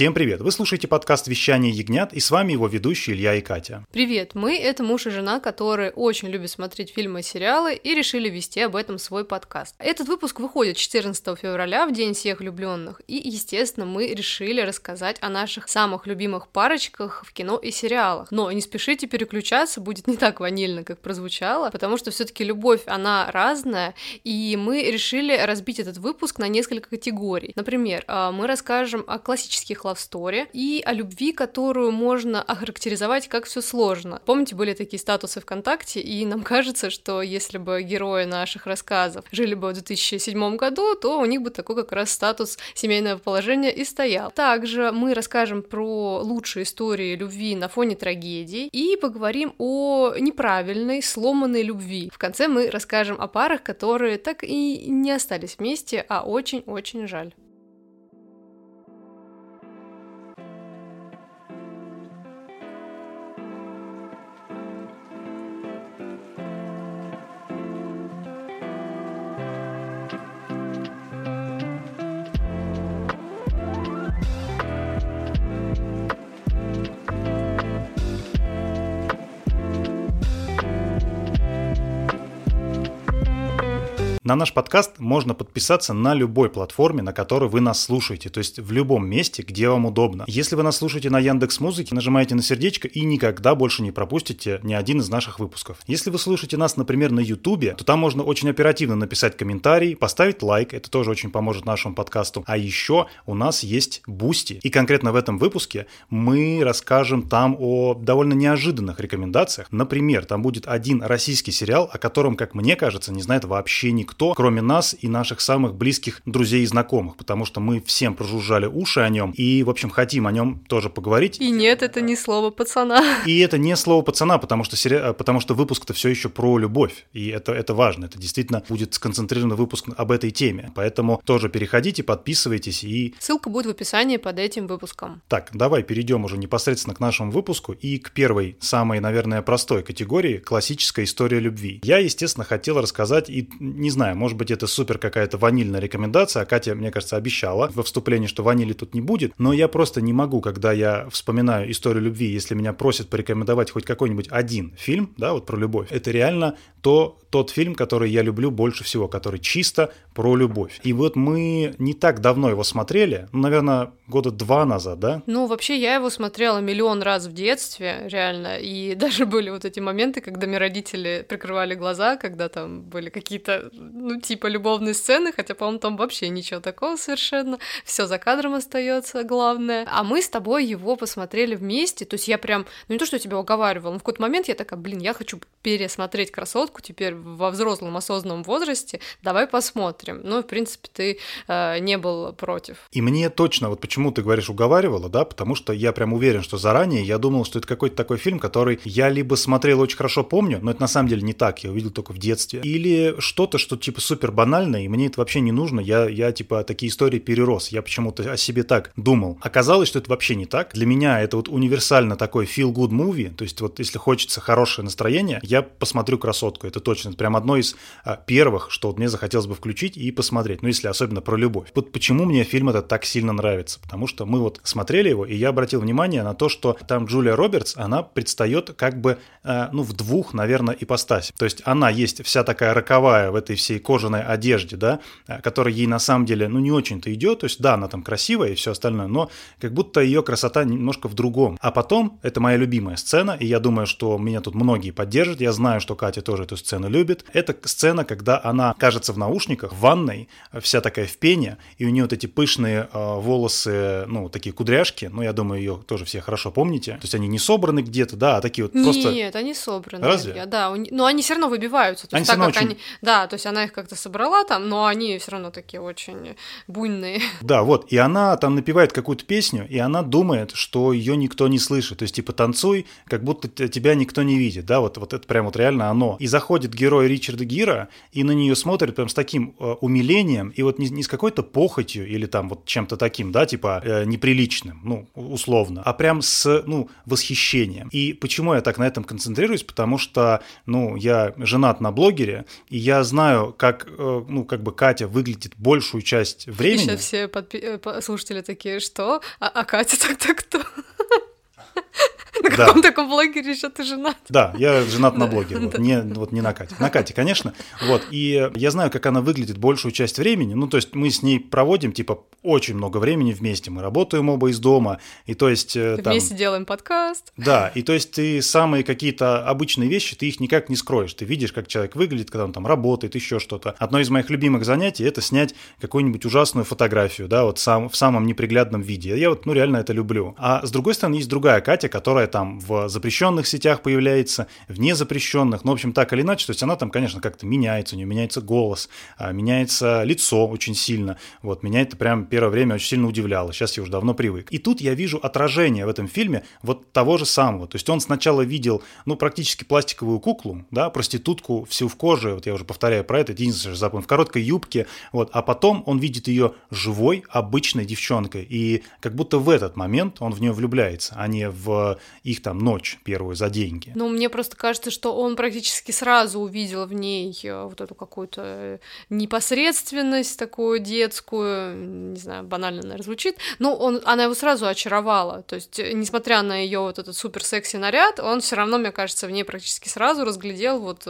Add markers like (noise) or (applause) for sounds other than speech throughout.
Всем привет! Вы слушаете подкаст «Вещание ягнят» и с вами его ведущие Илья и Катя. Привет! Мы — это муж и жена, которые очень любят смотреть фильмы и сериалы и решили вести об этом свой подкаст. Этот выпуск выходит 14 февраля, в День всех влюбленных, и, естественно, мы решили рассказать о наших самых любимых парочках в кино и сериалах. Но не спешите переключаться, будет не так ванильно, как прозвучало, потому что все таки любовь, она разная, и мы решили разбить этот выпуск на несколько категорий. Например, а, мы расскажем о классических классических лавстори и о любви, которую можно охарактеризовать как все сложно. Помните, были такие статусы ВКонтакте, и нам (laughs) кажется, что если бы герои наших рассказов жили бы в 2007 году, то у них бы такой как раз статус семейного положения и стоял. Также мы расскажем про лучшие истории любви на фоне трагедий и поговорим о неправильной, сломанной любви. В конце мы расскажем о парах, которые так и не остались вместе, а очень-очень жаль. На наш подкаст можно подписаться на любой платформе, на которой вы нас слушаете, то есть в любом месте, где вам удобно. Если вы нас слушаете на Яндекс Музыке, нажимаете на сердечко и никогда больше не пропустите ни один из наших выпусков. Если вы слушаете нас, например, на Ютубе, то там можно очень оперативно написать комментарий, поставить лайк, это тоже очень поможет нашему подкасту. А еще у нас есть Boosty, и конкретно в этом выпуске мы расскажем там о довольно неожиданных рекомендациях. Например, там будет один российский сериал, о котором, как мне кажется, не знает вообще никто никто, кроме нас и наших самых близких друзей и знакомых, потому что мы всем прожужжали уши о нем и, в общем, хотим о нем тоже поговорить. И нет, это не слово пацана. И это не слово пацана, потому что, сери... потому что выпуск-то все еще про любовь, и это, это важно, это действительно будет сконцентрированный выпуск об этой теме, поэтому тоже переходите, подписывайтесь и... Ссылка будет в описании под этим выпуском. Так, давай перейдем уже непосредственно к нашему выпуску и к первой, самой, наверное, простой категории – классическая история любви. Я, естественно, хотел рассказать, и не знаю, знаю, может быть, это супер какая-то ванильная рекомендация, а Катя, мне кажется, обещала во вступлении, что ванили тут не будет, но я просто не могу, когда я вспоминаю историю любви, если меня просят порекомендовать хоть какой-нибудь один фильм, да, вот про любовь, это реально то, тот фильм, который я люблю больше всего, который чисто про любовь. И вот мы не так давно его смотрели, ну, наверное, года два назад, да? Ну, вообще, я его смотрела миллион раз в детстве, реально, и (laughs) даже были вот эти моменты, когда мне родители прикрывали глаза, когда там были какие-то, ну, типа любовные сцены, хотя, по-моему, там вообще ничего такого совершенно, все за кадром остается главное. А мы с тобой его посмотрели вместе, то есть я прям, ну, не то, что тебя уговаривала, но в какой-то момент я такая, блин, я хочу пересмотреть «Красотку» теперь во взрослом осознанном возрасте, давай посмотрим. Ну, в принципе, ты э, не был против. И мне точно, вот почему ты говоришь уговаривала, да, потому что я прям уверен, что заранее я думал, что это какой-то такой фильм, который я либо смотрел очень хорошо помню, но это на самом деле не так, я увидел только в детстве, или что-то, что типа супер банальное, и мне это вообще не нужно, я, я типа такие истории перерос, я почему-то о себе так думал. Оказалось, что это вообще не так. Для меня это вот универсально такой feel-good movie, то есть вот если хочется хорошее настроение, я посмотрю «Красотку», это точно. Это прям одно из а, первых, что вот мне захотелось бы включить и посмотреть. Ну, если особенно про любовь. Вот почему мне фильм этот так сильно нравится. Потому что мы вот смотрели его, и я обратил внимание на то, что там Джулия Робертс, она предстает как бы, а, ну, в двух, наверное, ипостаси. То есть она есть вся такая роковая в этой всей кожаной одежде, да, а, которая ей на самом деле, ну, не очень-то идет. То есть, да, она там красивая и все остальное, но как будто ее красота немножко в другом. А потом, это моя любимая сцена, и я думаю, что меня тут многие поддержат. Я знаю, что Катя тоже эту сцену любит. Это сцена, когда она кажется в наушниках, в ванной, вся такая в пене, и у нее вот эти пышные э, волосы, ну, такие кудряшки, ну, я думаю, ее тоже все хорошо помните. То есть они не собраны где-то, да, а такие вот Нет, просто... Нет, они собраны. Разве? Я, да, но они все равно выбиваются. То они есть, так как очень... они... Да, то есть она их как-то собрала там, но они все равно такие очень буйные. (laughs) Да, вот, и она там напевает какую-то песню, и она думает, что ее никто не слышит. То есть, типа, танцуй, как будто тебя никто не видит, да, вот, вот это прям вот реально оно. И заходит герой Ричарда Гира и на нее смотрит прям с таким э, умилением и вот не, не с какой-то похотью или там вот чем-то таким, да, типа э, неприличным, ну, условно, а прям с, ну, восхищением. И почему я так на этом концентрируюсь? Потому что, ну, я женат на блогере, и я знаю, как, э, ну, как бы Катя выглядит большую часть времени. Сейчас все подпи- э, слушатели такие, что? А, а Катя так-то кто? (laughs) (laughs) На каком таком блогере еще ты женат? Да, я женат на блогере, вот, не, вот не на Кате. На Кате, конечно. Вот, и я знаю, как она выглядит большую часть времени. Ну, то есть мы с ней проводим, типа, очень много времени вместе. Мы работаем оба из дома. И то есть... Э, там, вместе делаем подкаст. Да, и то есть ты самые какие-то обычные вещи, ты их никак не скроешь. Ты видишь, как человек выглядит, когда он там работает, еще что-то. Одно из моих любимых занятий – это снять какую-нибудь ужасную фотографию, да, вот сам, в самом неприглядном виде. Я вот, ну, реально это люблю. А с другой стороны, есть другая Катя, которая там в запрещенных сетях появляется, в незапрещенных, ну, в общем, так или иначе, то есть она там, конечно, как-то меняется, у нее меняется голос, а, меняется лицо очень сильно, вот, меня это прям первое время очень сильно удивляло, сейчас я уже давно привык. И тут я вижу отражение в этом фильме вот того же самого, то есть он сначала видел, ну, практически пластиковую куклу, да, проститутку всю в коже, вот я уже повторяю про это, единственное, что запомнил, в короткой юбке, вот, а потом он видит ее живой, обычной девчонкой, и как будто в этот момент он в нее влюбляется, а не в их там ночь первую за деньги. Ну, мне просто кажется, что он практически сразу увидел в ней э, вот эту какую-то э, непосредственность такую детскую, не знаю, банально, наверное, звучит, но он, она его сразу очаровала, то есть, э, несмотря на ее вот этот супер секси наряд, он все равно, мне кажется, в ней практически сразу разглядел вот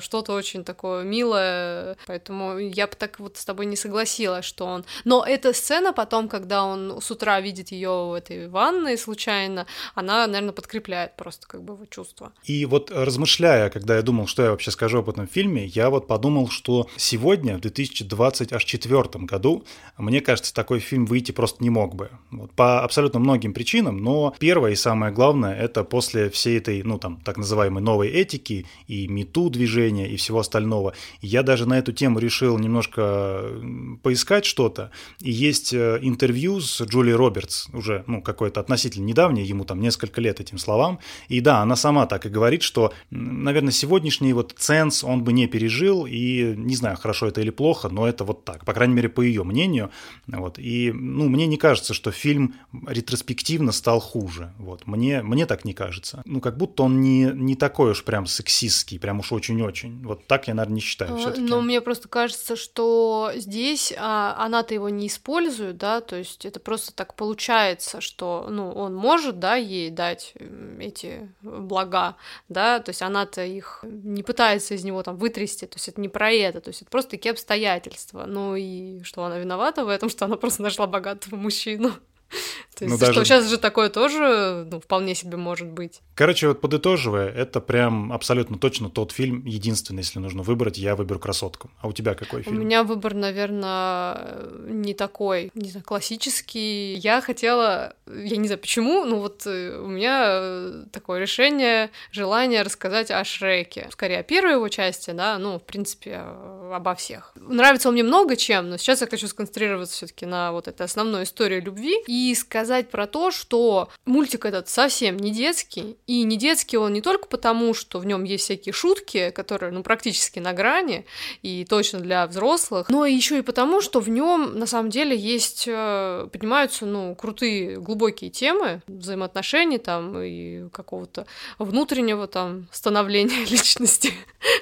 что-то очень такое милое, поэтому я бы так вот с тобой не согласилась, что он... Но эта сцена потом, когда он с утра видит ее в этой ванной случайно, она, наверное, подкрепляет просто как бы его чувства. И вот размышляя, когда я думал, что я вообще скажу об этом фильме, я вот подумал, что сегодня, в 2024 году, мне кажется, такой фильм выйти просто не мог бы. Вот, по абсолютно многим причинам, но первое и самое главное, это после всей этой, ну там, так называемой новой этики и мету движения и всего остального, я даже на эту тему решил немножко поискать что-то, и есть э, интервью с Джулией Робертс, уже, ну, какое-то относительно недавнее, ему там несколько лет этим словам. И да, она сама так и говорит, что, наверное, сегодняшний вот ценз он бы не пережил, и не знаю, хорошо это или плохо, но это вот так, по крайней мере, по ее мнению. Вот. И, ну, мне не кажется, что фильм ретроспективно стал хуже. Вот. Мне, мне так не кажется. Ну, как будто он не, не такой уж прям сексистский, прям уж очень-очень. Вот так я, наверное, не считаю а, все-таки. Но мне просто кажется, что здесь а, она-то его не использует, да, то есть это просто так получается, что, ну, он может, да, ей дать эти блага, да, то есть она-то их не пытается из него там вытрясти, то есть это не про это, то есть это просто такие обстоятельства. Ну и что она виновата в этом, что она просто нашла богатого мужчину. (laughs) То есть, ну, даже... что сейчас же такое тоже, ну, вполне себе может быть. Короче, вот подытоживая, это прям абсолютно точно тот фильм, единственный, если нужно выбрать, я выберу «Красотку». А у тебя какой фильм? У меня выбор, наверное, не такой, не знаю, классический. Я хотела, я не знаю почему, но вот э, у меня такое решение, желание рассказать о Шреке. Скорее, о первой его части, да, ну, в принципе, обо всех. Нравится он мне много чем, но сейчас я хочу сконцентрироваться все таки на вот этой основной истории любви и сказать сказать про то, что мультик этот совсем не детский, и не детский он не только потому, что в нем есть всякие шутки, которые, ну, практически на грани, и точно для взрослых, но еще и потому, что в нем на самом деле есть, э, поднимаются, ну, крутые, глубокие темы взаимоотношений там и какого-то внутреннего там становления (laughs) личности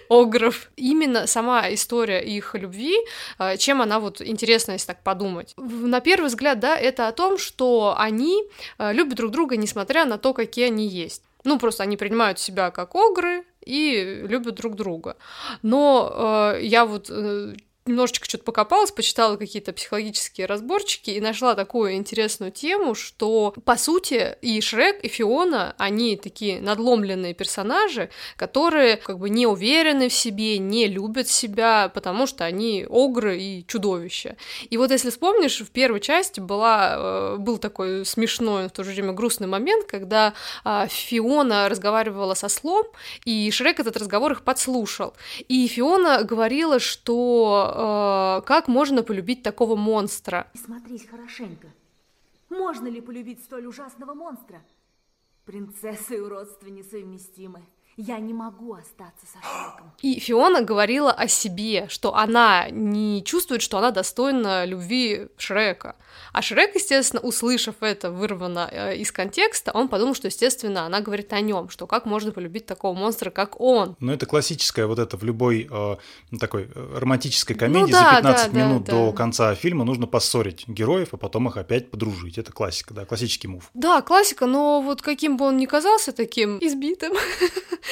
огров. Именно сама история их любви, э, чем она вот интересна, если так подумать. На первый взгляд, да, это о том, что они э, любят друг друга, несмотря на то, какие они есть. Ну, просто они принимают себя как огры и любят друг друга. Но э, я вот э, немножечко что-то покопалась, почитала какие-то психологические разборчики и нашла такую интересную тему, что, по сути, и Шрек, и Фиона, они такие надломленные персонажи, которые как бы не уверены в себе, не любят себя, потому что они огры и чудовища. И вот если вспомнишь, в первой части была, э, был такой смешной, в то же время грустный момент, когда а, Фиона разговаривала со слом, и Шрек этот разговор их подслушал. И Фиона говорила, что э, как можно полюбить такого монстра? Смотрись хорошенько. Можно ли полюбить столь ужасного монстра? Принцесса и уродство несовместимы. Я не могу остаться со Шреком. И Фиона говорила о себе, что она не чувствует, что она достойна любви Шрека. А Шрек, естественно, услышав это вырвано э, из контекста, он подумал, что, естественно, она говорит о нем, что как можно полюбить такого монстра, как он. Ну, это классическая вот это в любой э, такой э, романтической комедии ну, да, за 15 да, минут да, до да. конца фильма нужно поссорить героев, а потом их опять подружить. Это классика, да, классический move. Да, классика, но вот каким бы он ни казался таким избитым, (laughs)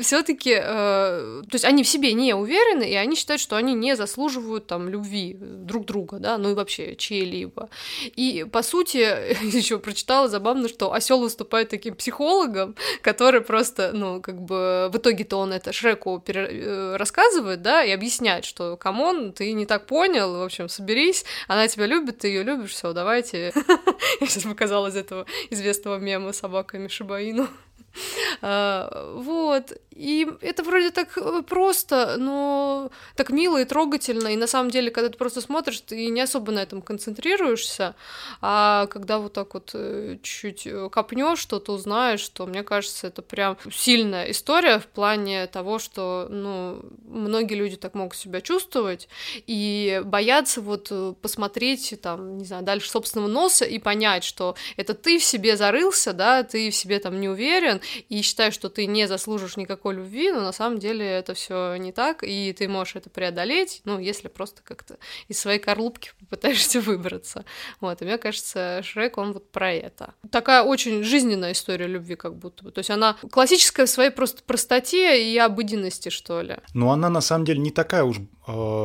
все-таки, э, то есть они в себе не уверены, и они считают, что они не заслуживают там любви друг друга, да, ну и вообще чьей-либо. И по сути, (laughs) еще прочитала забавно, что осел выступает таким психологом, который просто, ну, как бы в итоге-то он это Шреку. Э, рассказывает, да, и объясняет, что, come on, ты не так понял, в общем, соберись, она тебя любит, ты ее любишь, все, давайте. (laughs) Я сейчас показала из этого известного мема собаками Шибаину. (laughs) А, вот. И это вроде так э, просто, но так мило и трогательно. И на самом деле, когда ты просто смотришь, ты не особо на этом концентрируешься. А когда вот так вот э, чуть-чуть э, копнешь, что-то узнаешь, что мне кажется, это прям сильная история в плане того, что ну, многие люди так могут себя чувствовать и боятся вот посмотреть там, не знаю, дальше собственного носа и понять, что это ты в себе зарылся, да, ты в себе там не уверен и считаешь, что ты не заслужишь никакой любви, но на самом деле это все не так, и ты можешь это преодолеть, ну, если просто как-то из своей корлупки попытаешься (laughs) выбраться. Вот, и мне кажется, Шрек, он вот про это. Такая очень жизненная история любви, как будто бы. То есть она классическая в своей просто простоте и обыденности, что ли. Но она на самом деле не такая уж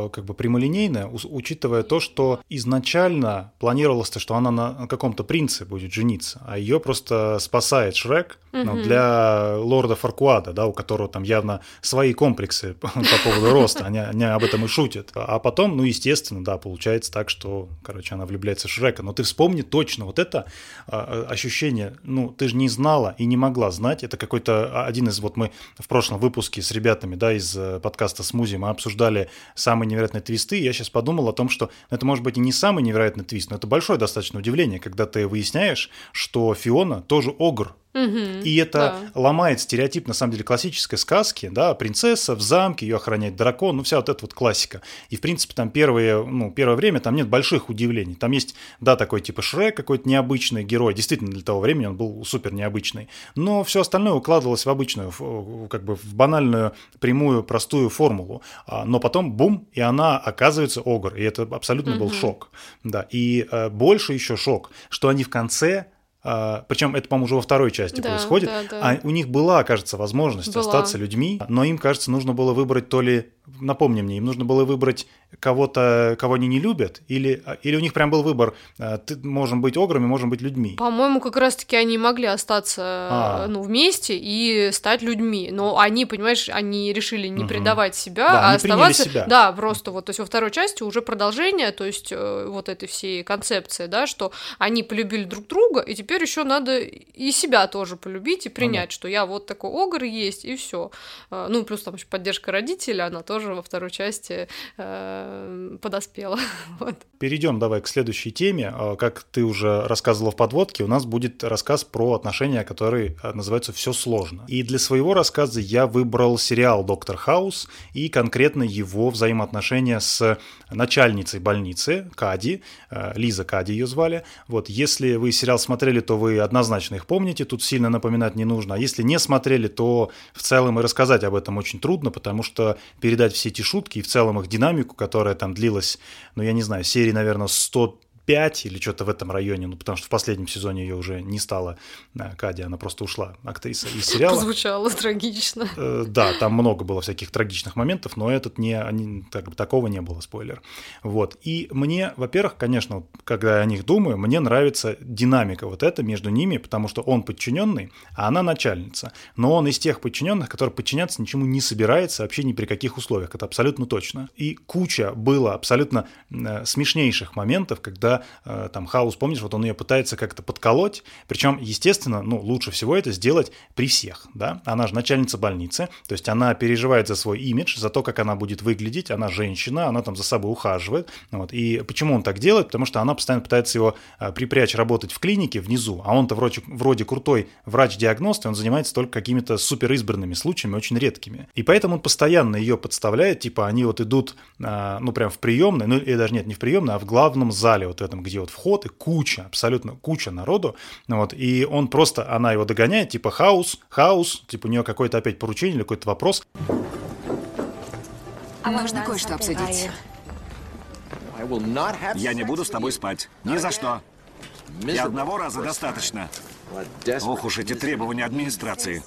как бы прямолинейная, учитывая то, что изначально планировалось, то, что она на каком-то принце будет жениться, а ее просто спасает Шрек угу. ну, для лорда Фаркуада, да, у которого там явно свои комплексы по, (laughs) по поводу роста, они, они об этом и шутят. А потом, ну, естественно, да, получается так, что, короче, она влюбляется в Шрека. Но ты вспомни точно вот это а, ощущение, ну, ты же не знала и не могла знать, это какой-то один из, вот мы в прошлом выпуске с ребятами, да, из э, подкаста «Смузи» мы обсуждали самые невероятные твисты, я сейчас подумал о том, что это может быть и не самый невероятный твист, но это большое достаточно удивление, когда ты выясняешь, что Фиона тоже огр, Угу, и это да. ломает стереотип, на самом деле, классической сказки, да, принцесса в замке, ее охраняет дракон, ну, вся вот эта вот классика. И, в принципе, там первые, ну, первое время там нет больших удивлений. Там есть, да, такой типа Шрек, какой-то необычный герой, действительно, для того времени он был супер необычный, но все остальное укладывалось в обычную, как бы в банальную, прямую, простую формулу. А, но потом, бум, и она оказывается огр, и это абсолютно угу. был шок. Да, и э, больше еще шок, что они в конце а, причем это, по-моему, уже во второй части да, происходит. Да, да. А у них была, кажется, возможность была. остаться людьми, но им, кажется, нужно было выбрать то ли напомни мне, им нужно было выбрать кого-то, кого они не любят, или, или у них прям был выбор, э, ты можем быть ограми, можем быть людьми? По-моему, как раз-таки они могли остаться а. ну, вместе и стать людьми, но они, понимаешь, они решили не угу. предавать себя, да, а оставаться... Себя. Да, просто вот, то есть во второй части уже продолжение, то есть э, вот этой всей концепции, да, что они полюбили друг друга, и теперь еще надо и себя тоже полюбить и принять, ага. что я вот такой огр есть, и все. Э, ну, плюс там еще поддержка родителей, она тоже тоже во второй части э, подоспела. (laughs) вот. Перейдем давай к следующей теме. А, как ты уже рассказывала в подводке, у нас будет рассказ про отношения, которые э, называются «Все сложно». И для своего рассказа я выбрал сериал «Доктор Хаус» и конкретно его взаимоотношения с начальницей больницы Кади, э, Лиза Кади ее звали. Вот, если вы сериал смотрели, то вы однозначно их помните, тут сильно напоминать не нужно. А если не смотрели, то в целом и рассказать об этом очень трудно, потому что передать передать все эти шутки и в целом их динамику, которая там длилась, ну, я не знаю, серии, наверное, 100 5 или что-то в этом районе, ну, потому что в последнем сезоне ее уже не стало э, Кади, она просто ушла, актриса из (laughs) сериала. Звучало трагично. Э, да, там много было всяких трагичных моментов, но этот не, они, так, такого не было, спойлер. Вот, и мне, во-первых, конечно, когда я о них думаю, мне нравится динамика вот эта между ними, потому что он подчиненный, а она начальница. Но он из тех подчиненных, который подчиняться ничему не собирается вообще ни при каких условиях, это абсолютно точно. И куча было абсолютно э, смешнейших моментов, когда э, там Хаус, помнишь, вот он ее пытается как-то подколоть, причем, естественно, ну, лучше всего это сделать при всех, да, она же начальница больницы, то есть она переживает за свой имидж, за то, как она будет выглядеть, она женщина, она там за собой ухаживает, вот, и почему он так делает, потому что она постоянно пытается его э, припрячь работать в клинике внизу, а он-то вроде, вроде крутой врач-диагност, и он занимается только какими-то супер избранными случаями, очень редкими, и поэтому он постоянно ее подставляет, типа они вот идут, э, ну, прям в приемной, ну, или даже нет, не в приемной, а в главном зале вот этом, где вот вход и куча, абсолютно куча народу, вот, и он просто, она его догоняет, типа хаос, хаос, типа у нее какое-то опять поручение или какой-то вопрос. А можно кое-что обсудить? Я не буду с тобой спать. Ни за что. И одного раза достаточно. Ох уж эти требования администрации.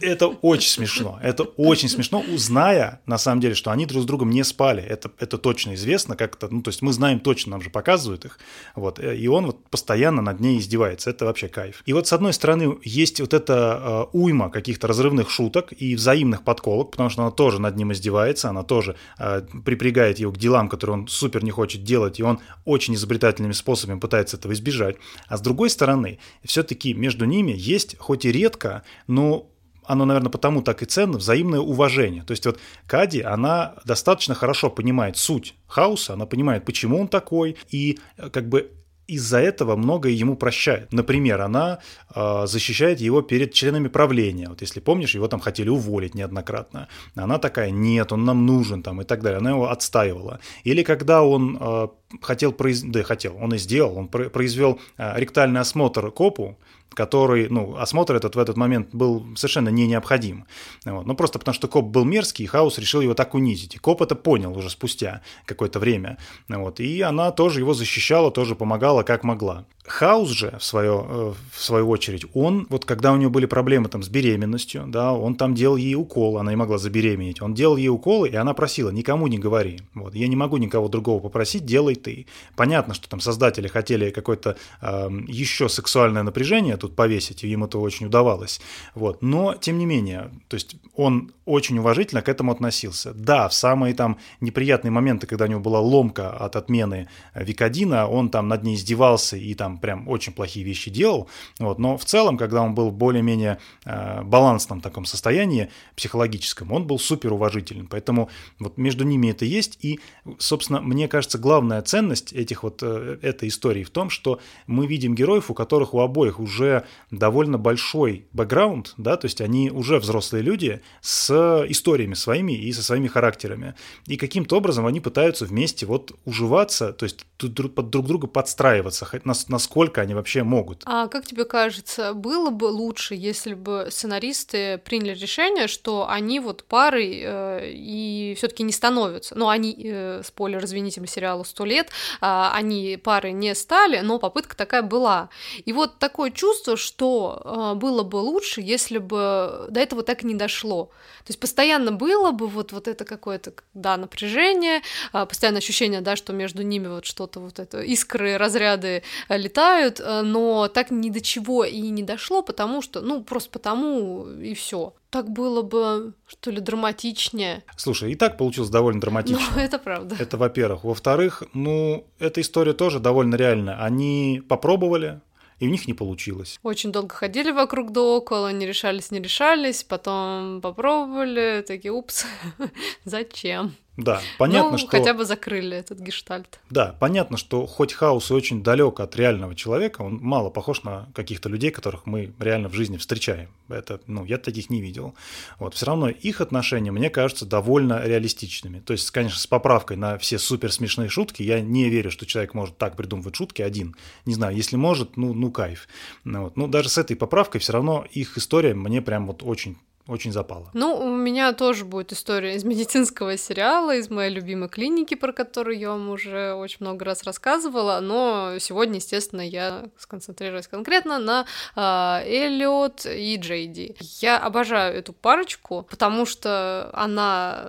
Это очень смешно. Это очень смешно, узная, на самом деле, что они друг с другом не спали. Это, это точно известно как-то. Ну, то есть мы знаем точно, нам же показывают их. Вот. И он вот постоянно над ней издевается. Это вообще кайф. И вот с одной стороны есть вот эта э, уйма каких-то разрывных шуток и взаимных подколок, потому что она тоже над ним издевается, она тоже э, припрягает его к делам, которые он супер не хочет делать, и он очень изобретательными способами пытается этого избежать. А с другой стороны, все-таки все-таки между ними есть, хоть и редко, но оно, наверное, потому так и ценно, взаимное уважение. То есть вот Кади, она достаточно хорошо понимает суть хаоса, она понимает, почему он такой, и э, как бы из-за этого многое ему прощает. Например, она э, защищает его перед членами правления. Вот если помнишь, его там хотели уволить неоднократно. Она такая, нет, он нам нужен там и так далее. Она его отстаивала. Или когда он э, хотел, произ... да, хотел, он и сделал, он произвел э, ректальный осмотр копу, который, ну, осмотр этот в этот момент был совершенно не необходим. Вот. Ну, просто потому что коп был мерзкий, и Хаус решил его так унизить. И коп это понял уже спустя какое-то время. Вот. И она тоже его защищала, тоже помогала, как могла. Хаус же, в, свое, э, в свою очередь, он, вот когда у нее были проблемы там с беременностью, да, он там делал ей укол, она не могла забеременеть, он делал ей уколы, и она просила, никому не говори, вот, я не могу никого другого попросить, делай ты. Понятно, что там создатели хотели какое-то э, еще сексуальное напряжение тут повесить, и им это очень удавалось, вот, но, тем не менее, то есть он очень уважительно к этому относился. Да, в самые там неприятные моменты, когда у него была ломка от отмены Викодина, он там над ней издевался и там прям очень плохие вещи делал, вот, но в целом, когда он был в более-менее э, балансном таком состоянии психологическом, он был супер уважительным, поэтому вот между ними это есть, и, собственно, мне кажется, главная ценность этих вот, э, этой истории в том, что мы видим героев, у которых у обоих уже довольно большой бэкграунд, да, то есть они уже взрослые люди с историями своими и со своими характерами, и каким-то образом они пытаются вместе вот уживаться, то есть под друг друга подстраиваться, насколько они вообще могут. А как тебе кажется, было бы лучше, если бы сценаристы приняли решение, что они вот парой э, и все-таки не становятся. Ну, они, э, спойлер, извините, сериалу сто лет, э, они парой не стали, но попытка такая была. И вот такое чувство, что э, было бы лучше, если бы до этого так не дошло. То есть постоянно было бы вот, вот это какое-то, да, напряжение, э, постоянное ощущение, да, что между ними вот что-то вот это, искры, разряды э, летают, э, но так ни до чего и не дошло, потому что, ну, просто потому и все. Так было бы, что ли, драматичнее. Слушай, и так получилось довольно драматично. Ну, (laughs) это правда. Это во-первых. Во-вторых, ну, эта история тоже довольно реальная. Они попробовали, и у них не получилось. Очень долго ходили вокруг да около, не решались, не решались, потом попробовали, такие, упс, (laughs) зачем? Да, понятно, ну, что... хотя бы закрыли этот гештальт. Да, понятно, что хоть Хаус и очень далек от реального человека, он мало похож на каких-то людей, которых мы реально в жизни встречаем. Это, ну, я таких не видел. Вот, все равно их отношения, мне кажется, довольно реалистичными. То есть, конечно, с поправкой на все супер смешные шутки, я не верю, что человек может так придумывать шутки один. Не знаю, если может, ну, ну кайф. Ну, вот. ну даже с этой поправкой все равно их история мне прям вот очень очень запало. Ну, у меня тоже будет история из (laughs) медицинского сериала, из моей любимой клиники, про которую я вам уже очень много раз рассказывала, но сегодня, естественно, я сконцентрируюсь конкретно на э, Эллиот и Джейди. Я обожаю эту парочку, потому что она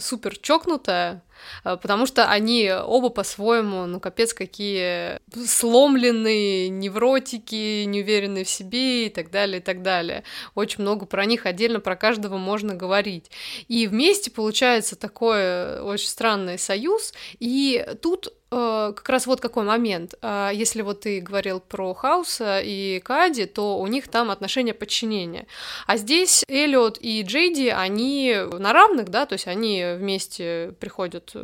супер чокнутая, Э, потому что они оба по-своему, ну, капец, какие сломленные, невротики, неуверенные в себе и так далее, и так далее. Очень много про них отдельно, про каждого можно говорить. И вместе получается такой очень странный союз, и тут э, как раз вот какой момент. Э, если вот ты говорил про Хауса и Кади, то у них там отношения подчинения. А здесь Эллиот и Джейди, они на равных, да, то есть они вместе приходят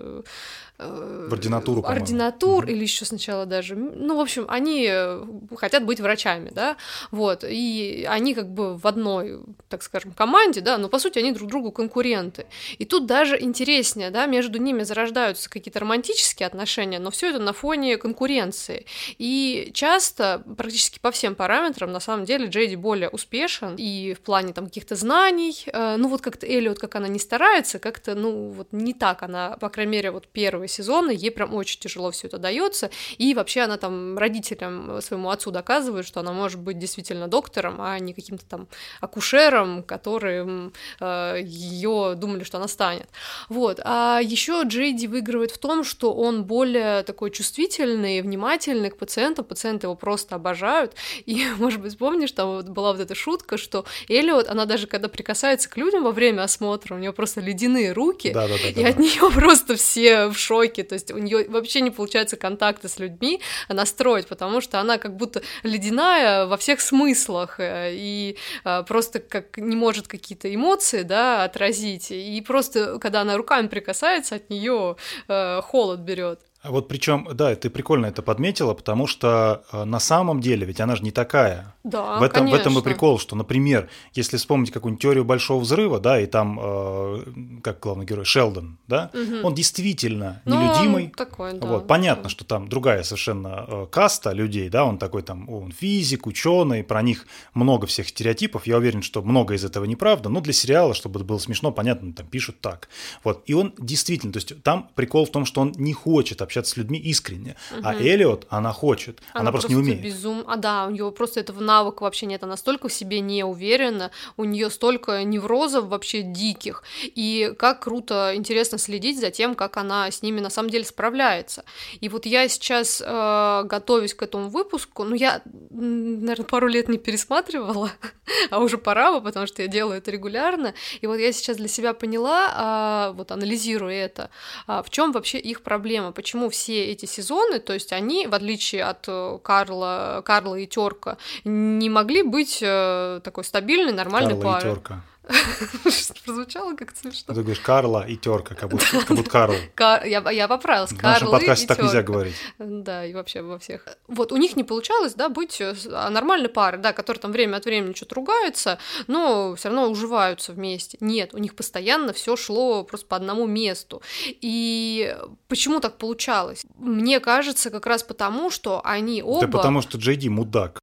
э, в ординатуру, ординатур, или еще сначала даже, ну, в общем, они э, хотят быть врачами, да, вот, и они как бы в одной, так скажем, команде, да, но по сути они друг другу конкуренты. И тут даже интереснее, да, между ними зарождаются какие-то романтические отношения, но все это на фоне конкуренции. И часто, практически по всем параметрам, на самом деле, Джейди более успешен и в плане там каких-то знаний, э, ну, вот как-то Эллиот, как она не старается, как-то, ну, вот не так она, по крайней мере, вот первый сезона, ей прям очень тяжело все это дается, и вообще она там родителям своему отцу доказывает, что она может быть действительно доктором, а не каким-то там акушером, которым э, ее думали, что она станет. Вот. А еще Джейди выигрывает в том, что он более такой чувствительный, внимательный к пациенту, пациенты его просто обожают, и, (laughs) может быть, помнишь, там вот была вот эта шутка, что Эллиот, она даже когда прикасается к людям во время осмотра, у нее просто ледяные руки, Да-да-да, и да. от нее (laughs) просто все в шоке, то есть у нее вообще не получается контакта с людьми настроить, потому что она как будто ледяная во всех смыслах э, и э, просто как не может какие-то эмоции, да, отразить, и просто когда она руками прикасается, от нее холод берет. А вот причем, да, ты прикольно это подметила, потому что э, на самом деле ведь она же не такая. Да, в этом, в этом и конечно. прикол, что, например, если вспомнить какую-нибудь теорию большого взрыва, да, и там, э, как главный герой, Шелдон, да, он действительно Ну, он нелюдимый. такой, да. Вот, понятно, что там другая совершенно э, каста людей, да, он такой там, он физик, ученый, про них много всех стереотипов. Я уверен, что много из этого неправда, но для сериала, чтобы это было смешно, понятно, там пишут так. Вот, и он действительно, то есть там прикол в том, что он не хочет общаться с людьми искренне, а Элиот, она хочет, она, просто не умеет. Безум... А да, у нее просто этого навыка вообще нет. Она столько в себе не уверена, у нее столько неврозов вообще диких. И как круто, интересно следить за тем, как она с ними на самом деле справляется. И вот я сейчас э, готовюсь к этому выпуску, ну я, наверное, пару лет не пересматривала, (laughs) а уже пора бы, потому что я делаю это регулярно. И вот я сейчас для себя поняла, а, вот анализируя это, а, в чем вообще их проблема, почему все эти сезоны, то есть они, в отличие от э, Карла, Карла и Терка, не могли быть э, такой стабильной, нормальной Карла и парой. терка. Прозвучало как-то смешно. Ты говоришь Карла и терка, как будто, как будто Карл. (laughs) Кар- Я, я поправилась. В нашем подкасте так нельзя говорить. Да, и вообще во всех. Вот у них не получалось, да, быть э, а, нормальной парой, да, которые там время от времени что-то ругаются, но все равно уживаются вместе. Нет, у них постоянно все шло просто по одному месту. И почему так получалось? Мне кажется, как раз потому, что они оба... Да потому что Джейди мудак.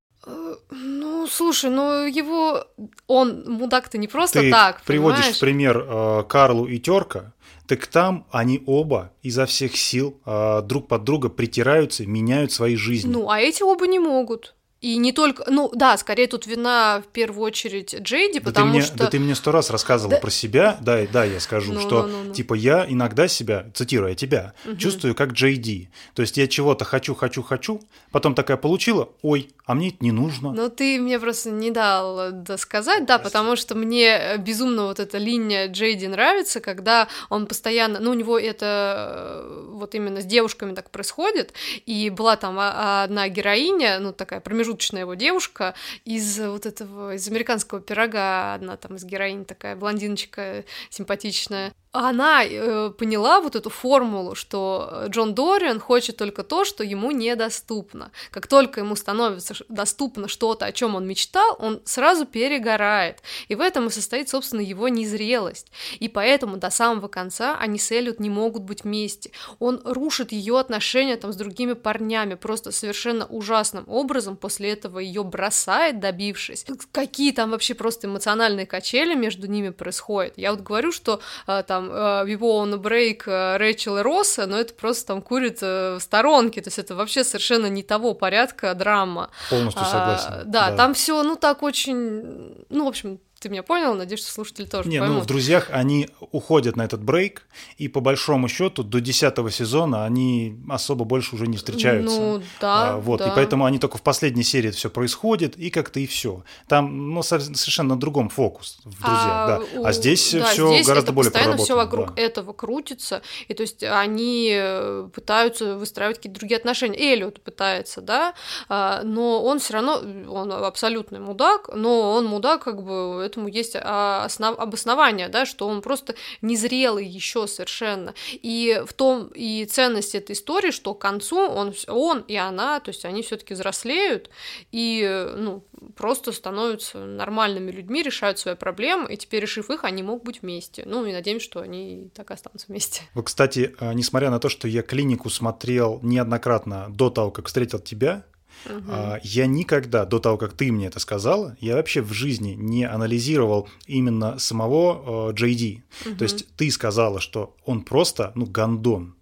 Ну, слушай, ну его... Он мудак-то не просто Ты так, приводишь понимаешь? в пример э, Карлу и Терка, так там они оба изо всех сил э, друг под друга притираются, меняют свои жизни. Ну, а эти оба не могут. И не только, ну да, скорее тут вина в первую очередь Джейди, Да потому мне, что да ты мне сто раз рассказывала Да- про себя, да, да, я скажу, Ну, что ну, ну, ну. типа я иногда себя, цитируя тебя, чувствую как Джейди. То есть я чего-то хочу, хочу, хочу, потом такая получила, ой, а мне это не нужно. Ну, ты мне просто не дал досказать, да, потому что мне э, безумно вот эта линия Джейди нравится, когда он постоянно, ну, у него это э, вот именно с девушками так происходит, и была там а- одна героиня, ну, такая промежуточная его девушка из вот этого, из американского пирога, одна там из героинь такая блондиночка симпатичная, она э, поняла вот эту формулу, что Джон Дориан хочет только то, что ему недоступно. Как только ему становится доступно что-то, о чем он мечтал, он сразу перегорает. И в этом и состоит, собственно, его незрелость. И поэтому до самого конца они с Эллиот не могут быть вместе. Он рушит ее отношения там с другими парнями просто совершенно ужасным образом. После этого ее бросает, добившись. Какие там вообще просто эмоциональные качели между ними происходят. Я вот говорю, что э, там э, We Won't Break э, Рэйчел и Росса, но это просто там курит в сторонке, то есть это вообще совершенно не того порядка драма. Полностью А, согласен. да, там все, ну так очень, ну в общем, Ты меня понял? Надеюсь, что слушатели тоже Не, поймут. ну в «Друзьях» они уходят на этот брейк, и по большому счету до десятого сезона они особо больше уже не встречаются. Ну, да, А, вот, да. и поэтому они только в последней серии это все происходит, и как-то и все. Там, ну, со- совершенно на другом фокус в «Друзьях», да. у- А здесь да, все здесь гораздо это более постоянно все вокруг да. этого крутится, и то есть они э, пытаются выстраивать какие-то другие отношения. Эллиот пытается, да, а, но он все равно, он абсолютный мудак, но он мудак, как бы этому есть а, основ- обоснование, да, что он просто незрелый еще совершенно. И в том и ценность этой истории, что к концу он, он и она, то есть они все-таки взрослеют и ну, просто становятся нормальными людьми, решают свои проблемы, и теперь, решив их, они могут быть вместе. Ну, и надеемся, что они так останутся вместе. Вот, кстати, э, несмотря на то, что я клинику смотрел неоднократно до того, как встретил тебя, а, я никогда, до того, как ты мне это сказала, я вообще в жизни не анализировал именно самого э, Джей Ди. То есть ты сказала, что он просто, ну, гондон.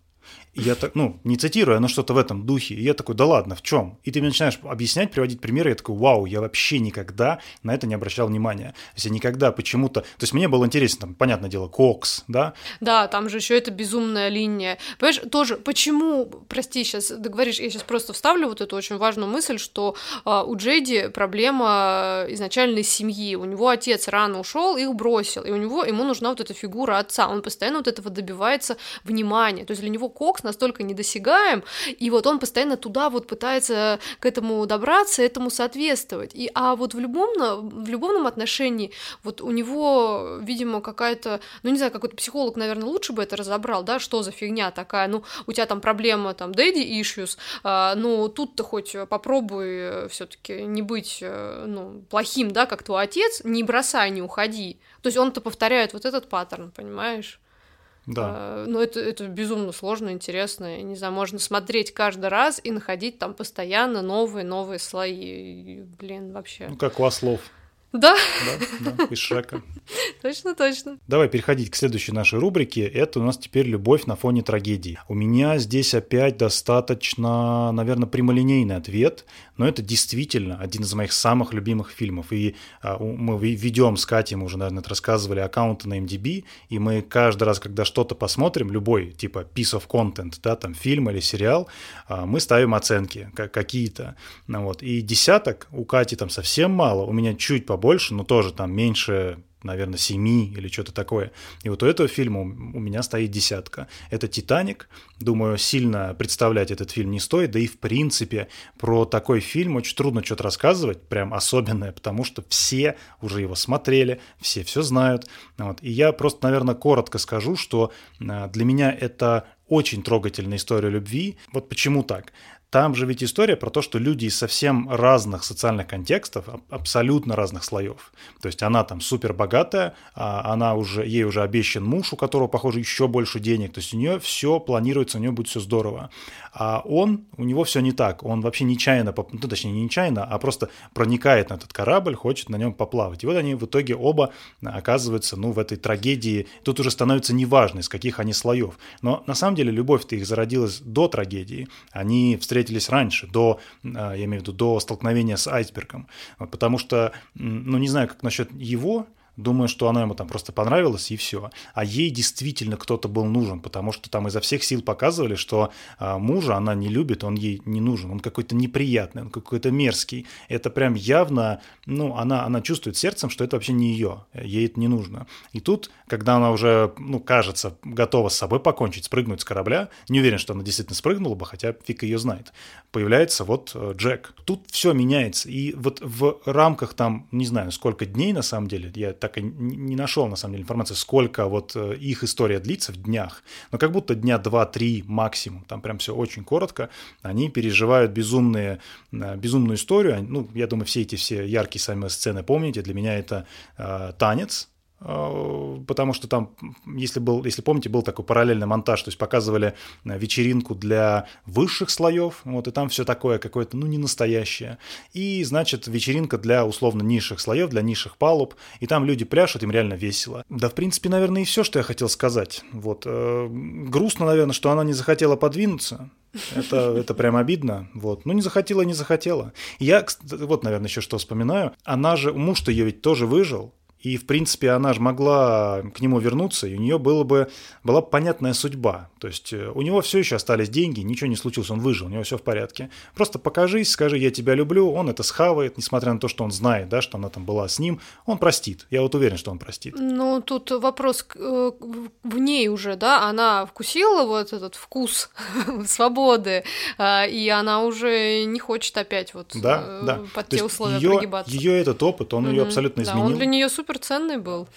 Я так, ну, не цитируя, но что-то в этом духе. И я такой, да ладно, в чем? И ты мне начинаешь объяснять, приводить примеры, я такой, вау, я вообще никогда на это не обращал внимания. То есть я никогда почему-то... То есть мне было интересно, там, понятное дело, Кокс, да, Да, там же еще эта безумная линия. Понимаешь, тоже, почему, прости, сейчас договоришь, я сейчас просто вставлю вот эту очень важную мысль, что а, у Джейди проблема изначальной семьи. У него отец рано ушел, их бросил, и у него ему нужна вот эта фигура отца. Он постоянно вот этого добивается внимания. То есть для него Кокс настолько недосягаем, и вот он постоянно туда вот пытается к этому добраться, этому соответствовать. И, а вот в, любовно, в любовном отношении вот у него, видимо, какая-то, ну не знаю, какой-то психолог, наверное, лучше бы это разобрал, да, что за фигня такая, ну у тебя там проблема, там, daddy issues, а, ну тут-то хоть попробуй все-таки не быть, э, ну, плохим, да, как твой отец, не бросай, не уходи. То есть он-то повторяет вот этот паттерн, понимаешь? Да. А, Ну, это, это безумно сложно, интересно. Не знаю, можно смотреть каждый раз и находить там постоянно новые, новые слои. И, блин, вообще. Ну, как у ослов, Да, да, да, из Шрека. (laughs) точно, точно. Давай переходить к следующей нашей рубрике. Это у нас теперь любовь на фоне трагедии. У меня здесь опять достаточно, наверное, прямолинейный ответ, но это действительно один из моих самых любимых фильмов. И а, мы ведем с Катей, мы уже, наверное, это рассказывали, аккаунты на MDB, и мы каждый раз, когда что-то посмотрим, любой типа piece of content, да, там фильм или сериал, а, мы ставим оценки ка- какие-то. Ну, вот. И десяток у Кати там совсем мало, у меня чуть побольше, но тоже там меньше наверное, семи или что-то такое. И вот у этого фильма у меня стоит десятка. Это «Титаник». Думаю, сильно представлять этот фильм не стоит. Да и, в принципе, про такой фильм очень трудно что-то рассказывать, прям особенное, потому что все уже его смотрели, все все знают. Вот. И я просто, наверное, коротко скажу, что а, для меня это очень трогательная история любви. Вот почему так? Там же ведь история про то, что люди из совсем разных социальных контекстов, аб- абсолютно разных слоев. То есть она там супер богатая, а она уже, ей уже обещан муж, у которого, похоже, еще больше денег. То есть у нее все планируется, у нее будет все здорово. А он, у него все не так. Он вообще нечаянно, ну точнее не нечаянно, а просто проникает на этот корабль, хочет на нем поплавать. И вот они в итоге оба оказываются, ну, в этой трагедии. Тут уже становится неважно, из каких они слоев. Но на самом деле любовь-то их зародилась до трагедии. Они встретились раньше, до, э, я имею в виду, до столкновения с айсбергом. Потому что, ну, не знаю, как насчет его, Думаю, что она ему там просто понравилась и все. А ей действительно кто-то был нужен, потому что там изо всех сил показывали, что а, мужа она не любит, он ей не нужен, он какой-то неприятный, он какой-то мерзкий. Это прям явно, ну, она, она чувствует сердцем, что это вообще не ее, ей это не нужно. И тут, когда она уже, ну, кажется, готова с собой покончить, спрыгнуть с корабля, не уверен, что она действительно спрыгнула бы, хотя фиг ее знает, появляется вот э, Джек. Тут все меняется, и вот в рамках там, не знаю, сколько дней на самом деле, я так и не нашел на самом деле информации, сколько вот э, их история длится в днях, но как будто дня два-три максимум, там прям все очень коротко, они переживают безумные, э, безумную историю, ну, я думаю, все эти все яркие сами сцены помните, для меня это э, танец, потому что там, если, был, если помните, был такой параллельный монтаж, то есть показывали э, вечеринку для высших слоев, вот, и там все такое какое-то, ну, не настоящее. И, значит, вечеринка для условно низших слоев, для низших палуб, и там люди пляшут, им реально весело. Да, в принципе, наверное, и все, что я хотел сказать. Вот. э, Грустно, наверное, что она не захотела подвинуться, это, это прям обидно. Вот. Ну, не захотела, не захотела. Я, вот, наверное, еще что вспоминаю. Она же, муж-то ее ведь тоже выжил. И, в принципе, она же могла к нему вернуться, и у нее было бы, была бы понятная судьба. То есть э, у него все еще остались деньги, ничего не случилось, он выжил, у него все в порядке. Просто покажись, скажи, я тебя люблю, он это схавает, несмотря на то, что он знает, да, что она там была с ним, он простит. Я вот уверен, что он простит. Ну, тут вопрос э, в ней уже, да, она вкусила вот этот вкус (laughs) свободы, э, и она уже не хочет опять вот да, э, да. под То те условия ее, прогибаться. Ее этот опыт, он ее абсолютно да, изменил. он для нее супер ценный был.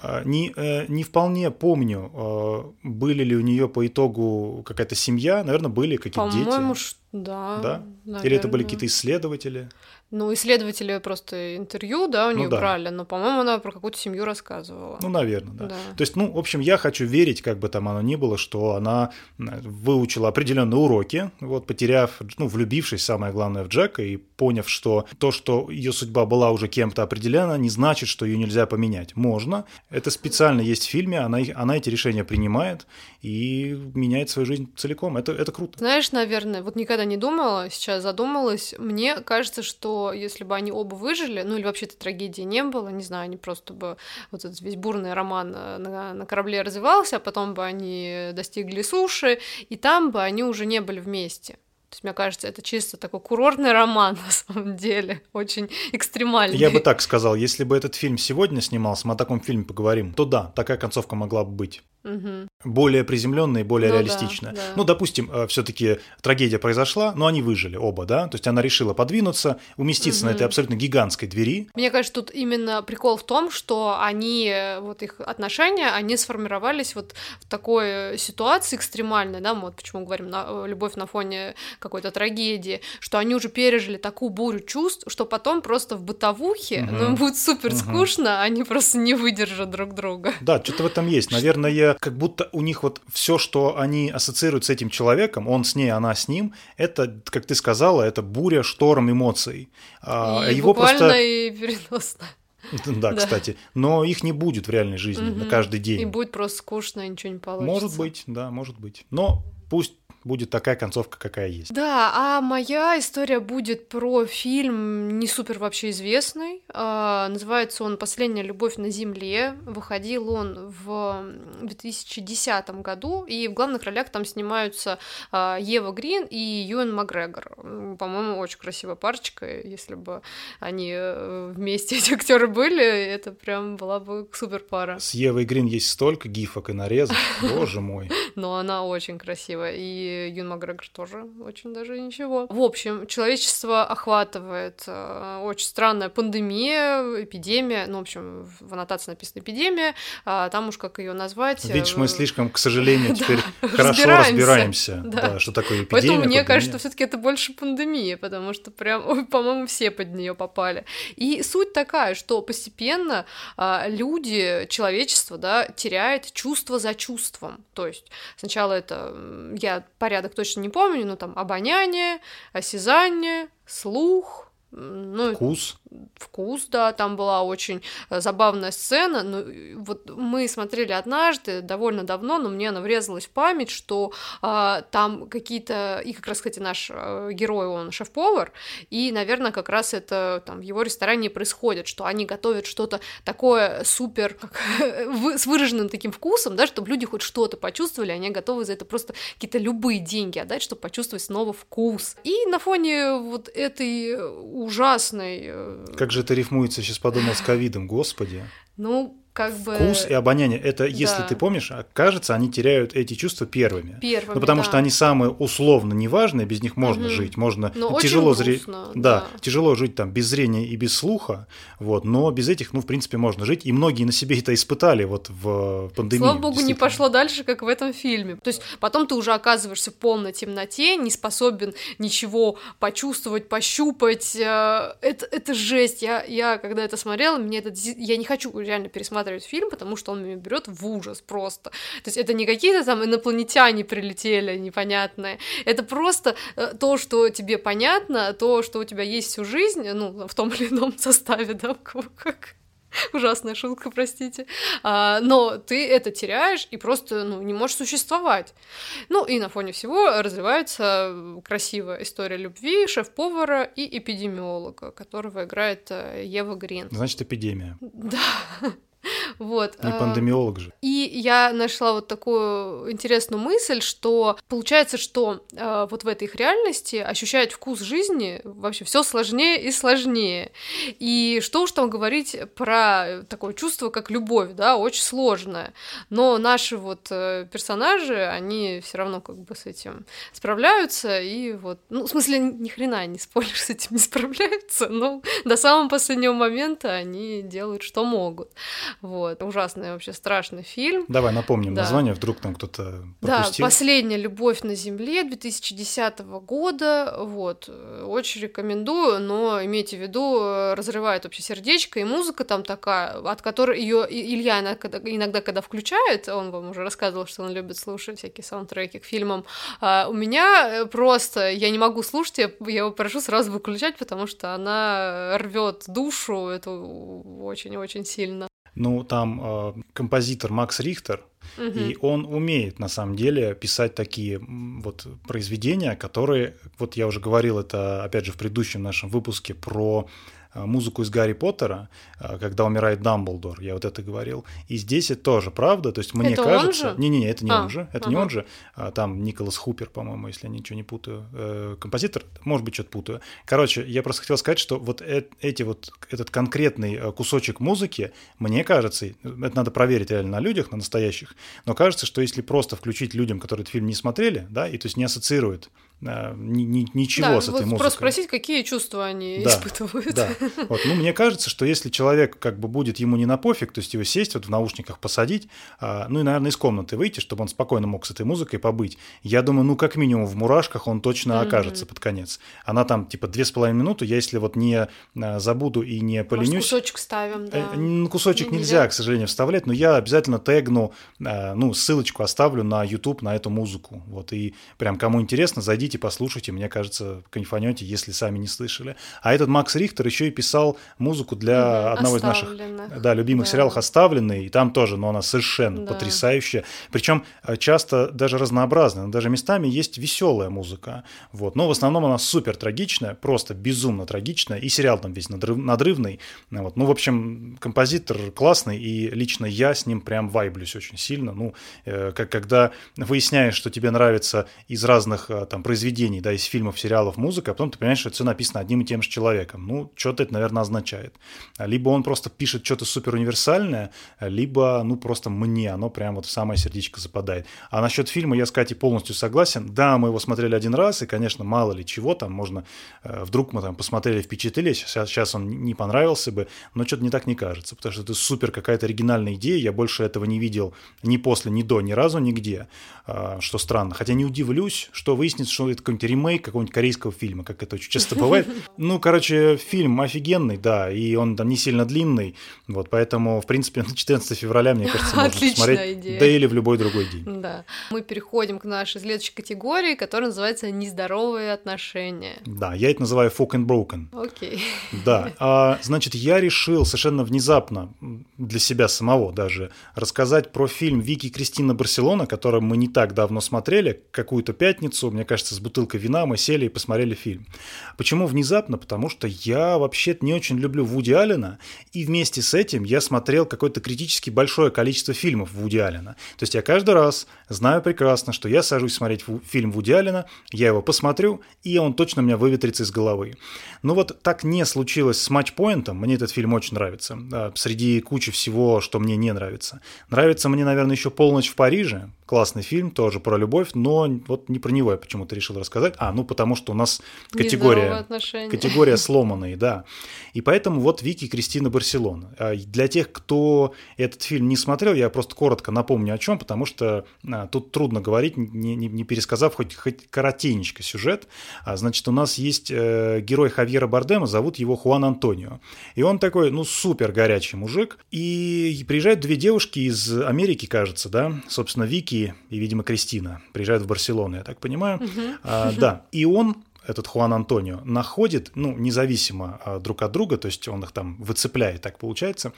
А, Не, э, не вполне помню, э, были ли у нее по итогу какая-то семья, наверное, были какие-то дети. По-моему, да. Да? Или это были наверное. какие-то исследователи? Ну, исследователи просто интервью, да, у Ну нее да. брали, но, по-моему, она про какую-то семью рассказывала. Ну, наверное, да. Да. То есть, ну, в общем, я хочу верить, как бы там оно ни было, что она выучила определенные уроки, вот, потеряв, ну, влюбившись, самое главное, в Джека и поняв, что то, что ее судьба была уже кем-то определена, не значит, что ее нельзя поменять. Можно. Это специально есть в фильме, она, она эти решения принимает и меняет свою жизнь целиком. Это, это круто. Знаешь, наверное, вот никогда не думала, сейчас задумалась. Мне кажется, что если бы они оба выжили, ну или вообще-то трагедии не было, не знаю, они просто бы вот этот весь бурный роман э, на, на корабле развивался, а потом бы они достигли суши, и там бы они уже не были вместе. То есть, мне кажется, это чисто такой курортный роман (laughs) на самом деле, очень экстремальный. Я бы так сказал, если бы этот фильм сегодня снимался, мы о таком фильме поговорим, то да, такая концовка могла бы быть. Мгм. более приземленная и более Ну да, реалистичная. да. Ну, допустим, все-таки трагедия произошла, но они выжили оба, да, то есть она решила подвинуться, уместиться на этой абсолютно гигантской двери. Мне кажется, тут именно прикол в том, что они, э, вот их отношения, они сформировались вот в такой э, ситуации экстремальной, да, мы вот почему говорим на, э, любовь на фоне какой-то трагедии, что они уже пережили такую бурю чувств, что потом просто в бытовухе, Мгм. ну, будет супер Мгм. скучно, они просто не выдержат друг друга. Да, что-то в этом есть. Наверное, как будто у них вот все, что они ассоциируют с этим человеком, он с ней, она с ним, это, как ты сказала, это буря, шторм эмоций. А, и его буквально просто... и переносно. (laughs) Да, Да. кстати. Но их не будет в реальной жизни на каждый И день. будет просто скучно, и ничего не получится. Может быть, да, может быть. Но пусть будет такая концовка, какая есть. Да, а моя история будет про фильм не супер вообще известный. А, называется он «Последняя любовь на земле». Выходил он в 2010 году, и в главных ролях там снимаются а, Ева Грин и Юэн Макгрегор. По-моему, очень красивая парочка. Если бы они э, вместе, (laughs) эти актеры были, это прям была бы супер пара. С Евой Грин есть столько гифок и нарезок. (laughs) Боже мой. но она очень красивая. И Юн Макгрегор тоже очень даже ничего. В общем, человечество охватывает э, очень странная пандемия, эпидемия. Ну, в общем, в аннотации написано эпидемия. а там уж как ее назвать. Видишь, э, мы слишком, к сожалению, (laughs) теперь (laughs) хорошо разбираемся. что такое эпидемия. Поэтому мне кажется, что все-таки это больше пандемия, потому что прям, по-моему, все под нее попали. И суть такая, что постепенно а, люди, человечество, да, теряет чувство за чувством. То есть сначала это, я порядок точно не помню, но там обоняние, осязание, слух, ну, Вкус. Вкус, да, там была очень э, забавная сцена, но э, вот мы смотрели однажды, довольно давно, но мне она врезалась в память, что а, там какие-то, и как раз, кстати, наш э, герой, он шеф-повар, и, наверное, как раз это там в его ресторане происходит, что они готовят что-то такое супер, как, (laughs) с выраженным таким вкусом, да, чтобы люди хоть что-то почувствовали, они готовы за это просто какие-то любые деньги отдать, чтобы почувствовать снова вкус. И на фоне вот этой э, ужасной э, Как же это рифмуется, сейчас подумал, с ковидом, господи. ну, как бы... Вкус и обоняние, это, если да. ты помнишь, а, кажется, они теряют эти чувства первыми. Первыми, Ну, потому да. что они самые условно неважные, без них можно Мгм. жить, можно Но ну, тяжело грустно, да, да. тяжело жить там без зрения и без слуха, вот, но без этих, ну, в принципе, можно жить, и многие на себе это испытали вот в пандемии. Слава богу, не пошло дальше, как в этом фильме. То есть потом ты уже оказываешься в полной темноте, не способен ничего почувствовать, пощупать. э, Это, это жесть. Я, я, когда это смотрела, мне это, я не хочу реально пересматривать фильм, потому что он меня берет в ужас просто. То есть это не какие-то там инопланетяне прилетели непонятные. Это просто э, то, что тебе понятно, то, что у тебя есть всю жизнь, ну, в том или ином составе, да, как. Ужасная шутка, простите. А, но ты это теряешь и просто ну, не можешь существовать. Ну и на фоне всего развивается красивая история любви шеф-повара и эпидемиолога, которого играет э, Ева Грин. Значит, эпидемия. Да. (laughs) Вот. Не а, пандемиолог же. И я нашла вот такую интересную мысль, что получается, что э, вот в этой их реальности ощущать вкус жизни вообще все сложнее и сложнее. И что уж там говорить про такое чувство, как любовь, да, очень сложное. Но наши вот э, персонажи, они все равно как бы с этим справляются, и вот, ну, в смысле, ни хрена не спойлер (laughs) с этим не справляются, но до самого последнего момента они делают, что могут. Вот, ужасный вообще страшный фильм. Давай напомним Да. название, вдруг там кто-то Да, пропустил. «Последняя любовь на земле» 2010 года, вот, очень рекомендую, но имейте в виду, разрывает вообще сердечко, и музыка там такая, от которой ее Илья иногда, когда включает, он вам уже рассказывал, что он любит слушать всякие саундтреки к фильмам, а у меня э, просто, я не могу слушать, я, я его прошу сразу выключать, потому что она рвет душу, это очень-очень сильно. Ну, там э, композитор Макс Рихтер, и он умеет, на самом деле, писать такие вот произведения, которые, вот я уже говорил это, опять же, в предыдущем нашем выпуске про музыку из Гарри Поттера, э, когда умирает Дамблдор, я вот это говорил. И здесь это тоже правда, то есть мне Это кажется... же? Не-не-не, это не А, он же, это не ага. он же, а, там Николас Хупер, по-моему, если я ничего не путаю, э, композитор, может быть, что-то путаю. Короче, я просто хотел сказать, что вот э- эти вот, этот конкретный э, кусочек музыки, мне кажется, это надо проверить реально на людях, на настоящих, но кажется, что если просто включить людям, которые этот фильм не смотрели, да, и то есть не ассоциируют э, ни- ни- ничего да, с этой вот музыкой. просто спросить, какие чувства они Да, испытывают. Да. Вот, ну, мне кажется, что если человек как бы будет ему не на пофиг, то есть его сесть вот в наушниках посадить, а, ну и, наверное, из комнаты выйти, чтобы он спокойно мог с этой музыкой побыть, я думаю, ну, как минимум в мурашках он точно окажется под конец. Она там, типа, две с половиной минуты, я если вот не а, забуду и не Может, поленюсь... кусочек ставим, да. Э, ну, кусочек Ну, нельзя, к сожалению, вставлять, но я обязательно тегну, э, ну, ссылочку оставлю на YouTube на эту музыку. Вот, и прям кому интересно, зайдите, послушайте, мне кажется, кайфанете, если сами не слышали. А этот Макс Рихтер еще и писал музыку для одного из наших да, любимых Да. сериалов «Оставленные», и там тоже, но она совершенно Да. потрясающая. Причем э, часто даже разнообразная, даже местами есть веселая музыка. Вот. Но в основном она супер трагичная, просто безумно трагичная, и сериал там весь надрыв- надрывный. Вот. Ну, в общем, композитор классный, и лично я с ним прям вайблюсь очень сильно. Ну, э, как, когда выясняешь, что тебе нравится из разных э, там произведений, да, из фильмов, сериалов музыка, а потом ты понимаешь, что это все написано одним и тем же человеком. Ну, что-то это, наверное, означает. Либо он просто пишет что-то супер универсальное, либо, ну, просто мне оно прям вот в самое сердечко западает. А насчет фильма я с Катей полностью согласен. Да, мы его смотрели один раз, и, конечно, мало ли чего там можно... э, Вдруг мы там посмотрели, впечатлились, сейчас, сейчас он не понравился бы, но что-то не так не кажется, потому что это супер какая-то оригинальная идея, я больше этого не видел ни после, ни до, ни разу нигде, а, что странно. Хотя не удивлюсь, что выяснится, что это какой-нибудь ремейк какого-нибудь корейского фильма, как это очень часто бывает. (laughs) Ну, короче, фильм офигенный, да, и он там не сильно длинный, вот, поэтому, в принципе, (laughs) на 14 февраля, мне кажется, можно посмотреть, идея. да или в любой другой день. Да. Мы переходим к нашей следующей категории, которая называется «Нездоровые отношения». Да, я это называю fuck and broken. Окей. Да, (laughs) а, значит, я решил совершенно внезапно для себя самого даже рассказать про фильм Вики Кристина Барселона, который мы не так давно смотрели, какую-то пятницу, мне кажется, с бутылкой вина мы сели и посмотрели фильм. Почему внезапно? Потому что я вообще не очень люблю Вуди Аллена, и вместе с этим я смотрел какое-то критически большое количество фильмов Вуди Аллена. То есть я каждый раз знаю прекрасно, что я сажусь смотреть фильм Вуди Аллена, я его посмотрю, и он точно меня выветрится из головы. Ну вот так не случилось с матчпоинтом. Мне этот фильм очень нравится. А, Среди кучи всего, что мне не нравится. Нравится мне, наверное, еще «Полночь в Париже». Классный фильм, тоже про любовь, но вот не про него я почему-то решил рассказать. А, ну потому что у нас категория, категория (laughs) сломанные, да. И поэтому вот Вики Кристина Барселона. А Для тех, кто этот фильм не смотрел, я просто коротко напомню о чем, потому что а, тут трудно говорить, не, не- не пересказав хоть, хоть коротенечко сюжет. А, значит, у нас есть э, герой Хавьера Бардема, зовут его Хуан Антонио. И он такой, ну, супер горячий мужик. И приезжают две девушки из Америки, кажется, да, собственно, Вики и, видимо, Кристина приезжают в Барселону, я так понимаю. А, да, и он этот Хуан Антонио, находит, ну, независимо а, друг от друга, то есть он их там выцепляет, так получается,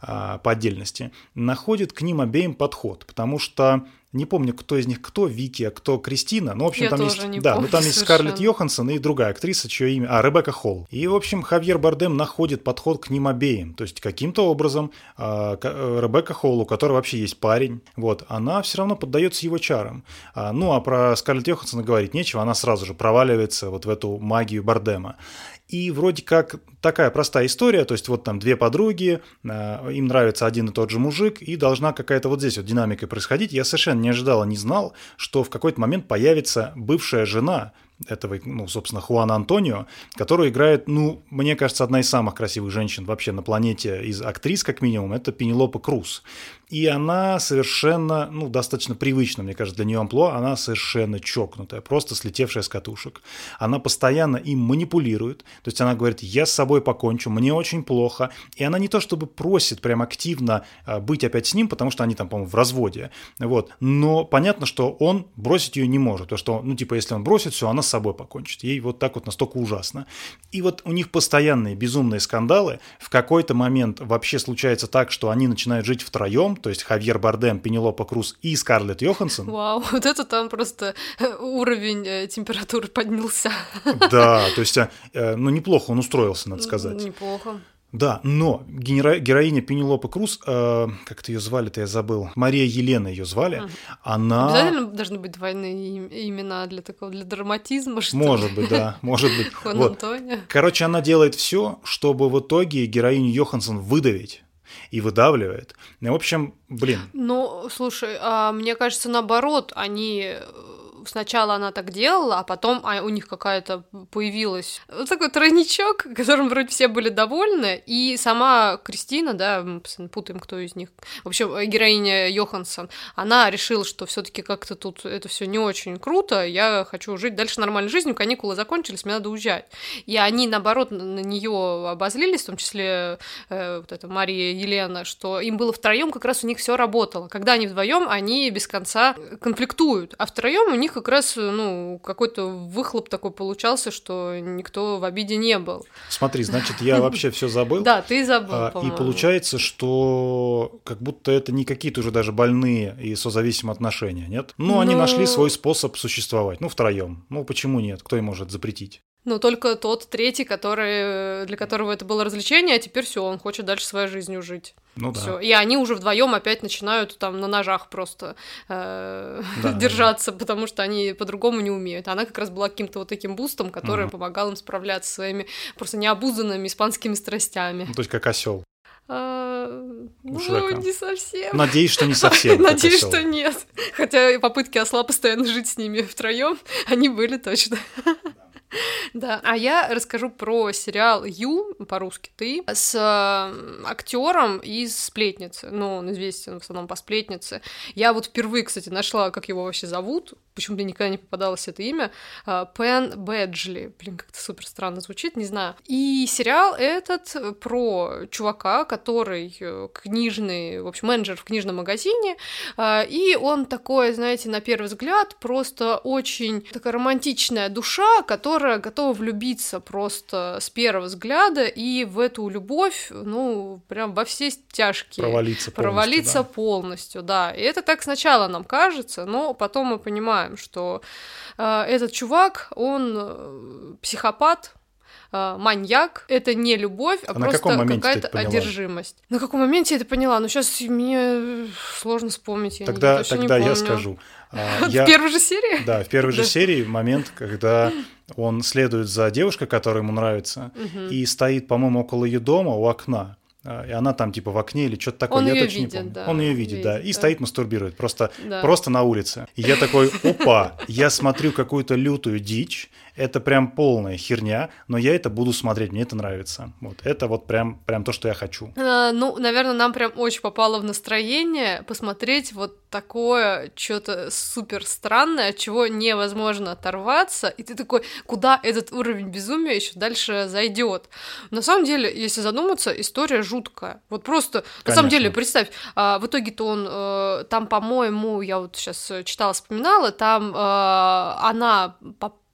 а, по отдельности, находит к ним обеим подход, потому что не помню, кто из них кто, Вики, а кто Кристина. Ну, в общем, Я там есть. да, помню ну там есть совершенно. Скарлетт Йоханссон и другая актриса, чье имя. А, Ребекка Холл. И, в общем, Хавьер Бардем находит подход к ним обеим. То есть, каким-то образом а, э, Ребекка Холл, у которой вообще есть парень, вот, она все равно поддается его чарам. А, ну, а про Скарлетт Йоханссон говорить нечего, она сразу же проваливается вот в эту магию Бардема. И вроде как такая простая история, то есть вот там две подруги, э, им нравится один и тот же мужик, и должна какая-то вот здесь вот динамика происходить. Я совершенно не ожидал, не знал, что в какой-то момент появится бывшая жена этого, ну, собственно, Хуана Антонио, которую играет, ну, мне кажется, одна из самых красивых женщин вообще на планете из актрис, как минимум, это Пенелопа Круз. И она совершенно, ну, достаточно привычно, мне кажется, для нее амплуа, она совершенно чокнутая, просто слетевшая с катушек. Она постоянно им манипулирует, то есть она говорит, я с собой покончу, мне очень плохо, и она не то чтобы просит прям активно а, быть опять с ним, потому что они там, по-моему, в разводе, вот, но понятно, что он бросить ее не может, то что, ну, типа, если он бросит все, она с собой покончит, ей вот так вот настолько ужасно. И вот у них постоянные безумные скандалы, в какой-то момент вообще случается так, что они начинают жить втроем, то есть Хавьер Бардем, Пенелопа Круз и Скарлетт Йоханссон, Вау, (laughs) вот это там просто э, уровень э, температуры поднялся. (laughs) да, то есть, э, ну, неплохо он устроился, надо сказать. Неплохо. Да, но генера- героиня Пенелопа Круз, э, как это ее звали-то, я забыл, Мария Елена ее звали, она... Обязательно должны быть двойные им- имена для такого, для драматизма, что? Может быть, да, (laughs) может быть. Вот. Короче, она делает все, чтобы в итоге героиню Йоханссон выдавить и выдавливает. И, в общем, блин, Ну, слушай, а мне кажется, наоборот, они э, сначала она так делала, а потом а, у них какая-то появилась вот такой тройничок, (laughs) которым вроде все были довольны, и сама Кристина, да, путаем, кто из них, в общем, э, героиня Йоханссон, она решила, что все-таки как-то тут это все не очень круто, я хочу жить дальше нормальной жизнью, каникулы закончились, мне надо уезжать. И они, наоборот, на нее обозлились, в том числе э, вот эта Мария Елена, что им было втроем как раз у них все работало. Когда они вдвоем, они без конца конфликтуют, а втроем у них как раз, ну, какой-то выхлоп такой получался, что никто в обиде не был. смотри, значит, я вообще все забыл. (laughs) Да, ты забыл, А, И получается, что как будто это не какие-то уже даже больные и созависимые отношения, нет? Ну, они Ну- нашли свой способ существовать. Ну, втроем. Ну, почему нет? Кто им может запретить? Ну, только тот третий, который, для которого это было развлечение, а теперь все, он хочет дальше своей жизнью жить. Ну да. Всё. И они уже вдвоем опять начинают там на ножах просто э, (laughs) Да, держаться, потому что они по-другому не умеют. Она как раз была каким-то вот таким бустом, который Мгм. помогал им справляться со своими просто необузданными испанскими страстями. Ну, то есть как осел. А, ну, Шрека. не совсем. Надеюсь, что не совсем. (laughs) Надеюсь, что нет. Хотя попытки осла постоянно жить с ними втроем, они были точно. (laughs) (laughs) Да, а я расскажу про сериал Ю, по-русски ты, с актером из сплетницы. Ну, он известен в основном по сплетнице. Я вот впервые, кстати, нашла, как его вообще зовут. Почему-то никогда не попадалось это имя. А, Пен Бэджли. Блин, как-то супер странно звучит, не знаю. И сериал этот про чувака, который э, книжный, в общем, менеджер в книжном магазине, а, и он такой, знаете, на первый взгляд, просто очень такая романтичная душа, которая готова влюбиться просто с первого взгляда и в эту любовь, ну, прям во все тяжкие. Провалиться полностью, Провалиться да. полностью, да. И это так сначала нам кажется, но потом мы понимаем, что э, этот чувак, он э, психопат, э, маньяк, это не любовь, а, А просто какая-то одержимость. На каком моменте я это поняла? Ну, сейчас мне э, сложно вспомнить. Я не- Тогда, не тогда я помню. скажу. А, (laughs) я- В первой же серии? Да, в первой же серии момент, когда он следует за девушкой, которая ему нравится, и стоит, по-моему, около ее дома у окна. А, И она там типа в окне или что-то такое, Он я её точно не видит, помню. да, Он ее видит, да, и видит, да. стоит мастурбирует, просто, Да. просто на улице. И я такой, опа, я смотрю какую-то лютую дичь, это прям полная херня, но я это буду смотреть, мне это нравится. Вот, это вот прям, прям то, что я хочу. А, Ну, наверное, нам прям очень попало в настроение посмотреть вот такое что-то супер странное, от чего невозможно оторваться, и ты такой, куда этот уровень безумия еще дальше зайдет. На самом деле, если задуматься, история жуткая. Вот просто, на самом Конечно. деле, представь, а, в итоге-то он э, там, по-моему, я вот сейчас читала, вспоминала, там э, она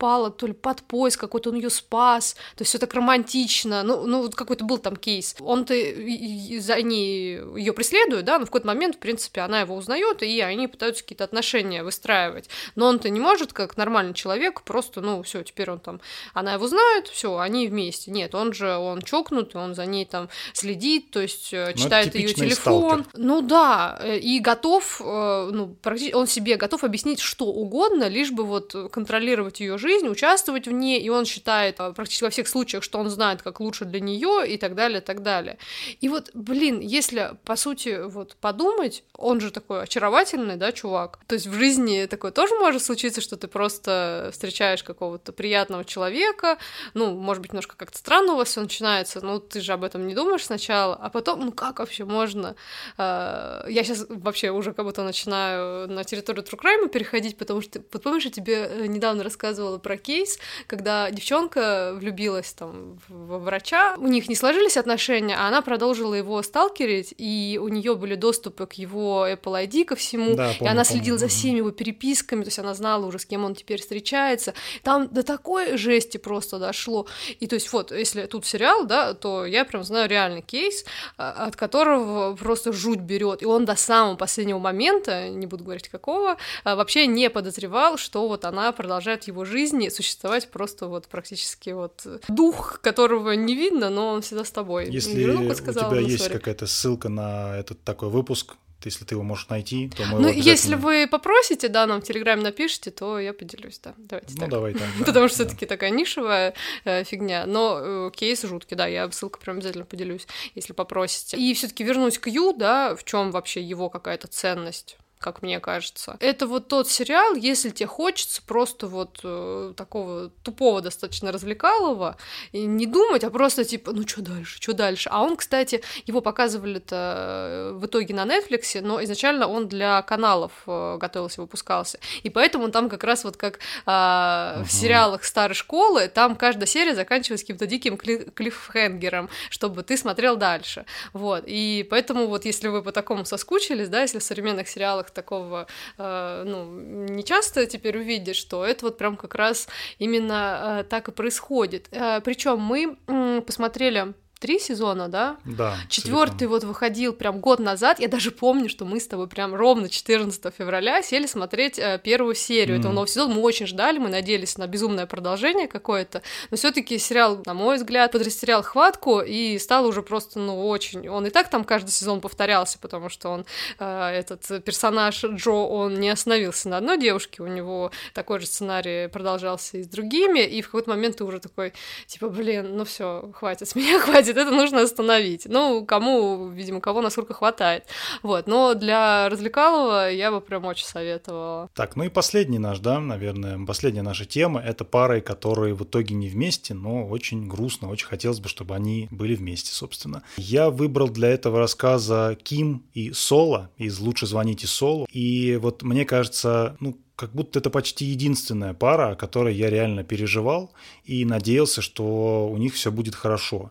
попала то ли под поезд какой-то, он ее спас, то есть все так романтично, ну, ну вот какой-то был там кейс. Он-то за ней ее преследует, да, но в какой-то момент, в принципе, она его узнает, и они пытаются какие-то отношения выстраивать. Но он-то не может, как нормальный человек, просто, ну, все, теперь он там, она его знает, все, они вместе. Нет, он же, он чокнутый, он за ней там следит, то есть э, ну, читает ее телефон. Сталкер. Ну да, э, и готов, э, ну, практически, он себе готов объяснить что угодно, лишь бы вот контролировать ее жизнь, участвовать в ней, и он считает практически во всех случаях, что он знает, как лучше для нее и так далее, и так далее. И вот, блин, если, по сути, вот подумать, он же такой очаровательный, да, чувак. То есть в жизни такое тоже может случиться, что ты просто встречаешь какого-то приятного человека, ну, может быть, немножко как-то странно у вас все начинается, но ты же об этом не думаешь сначала, а потом, ну как вообще можно? А, я сейчас вообще уже как будто начинаю на территорию True Crime переходить, потому что, вот помнишь, я тебе э, недавно рассказывала про кейс, когда девчонка влюбилась там в врача, у них не сложились отношения, а она продолжила его сталкерить, и у нее были доступы к его Apple ID, ко всему, да, помню, и она следила помню. за всеми его переписками, то есть она знала уже, с кем он теперь встречается. Там до такой жести просто дошло. И то есть вот, если тут сериал, да, то я прям знаю реальный кейс, а, от которого просто жуть берет. И он до самого последнего момента, не буду говорить какого, а, вообще не подозревал, что вот она продолжает его жизни существовать просто вот практически вот дух, которого не видно, но он всегда с тобой. Если у тебя есть какая-то ссылка на этот такой выпуск, если ты его можешь найти, то мы Ну, обязательно... если вы попросите, да, нам в Телеграме напишите, то я поделюсь, да. Давайте ну, так. давай так. (laughs) Да, Потому что да. все-таки такая нишевая э, фигня. Но э, кейс жуткий, да, я ссылку прям обязательно поделюсь, если попросите. И все-таки вернусь к Ю, да, в чем вообще его какая-то ценность как мне кажется. Это вот тот сериал, если тебе хочется просто вот э, такого тупого достаточно развлекалого, и не думать, а просто типа, ну что дальше, что дальше. А он, кстати, его показывали-то э, в итоге на Netflix, но изначально он для каналов э, готовился, выпускался. И поэтому там как раз вот как э, uh-huh. в сериалах старой школы, там каждая серия заканчивалась каким-то диким кли- клиффхенгером, чтобы ты смотрел дальше. Вот. И поэтому вот если вы по такому соскучились, да, если в современных сериалах такого, э, ну, не часто теперь увидишь, что это вот прям как раз именно э, так и происходит. Э, Причем мы посмотрели три сезона, да? Да. Четвертый вот выходил прям год назад. Я даже помню, что мы с тобой прям ровно 14 февраля сели смотреть э, первую серию mm. этого нового сезона. Мы очень ждали, мы надеялись на безумное продолжение какое-то. Но все-таки сериал, на мой взгляд, подрастерял хватку и стал уже просто, ну, очень. Он и так там каждый сезон повторялся, потому что он, э, этот персонаж Джо, он не остановился на одной девушке, у него такой же сценарий продолжался и с другими, и в какой-то момент ты уже такой, типа, блин, ну все, хватит, с меня (laughs) хватит будет, это нужно остановить. Ну, кому, видимо, кого насколько хватает. Вот, но для развлекалого я бы прям очень советовала. Так, ну и последний наш, да, наверное, последняя наша тема — это пары, которые в итоге не вместе, но очень грустно, очень хотелось бы, чтобы они были вместе, собственно. Я выбрал для этого рассказа Ким и Соло из «Лучше звоните Соло». И вот мне кажется, ну, как будто это почти единственная пара, о которой я реально переживал и надеялся, что у них все будет хорошо.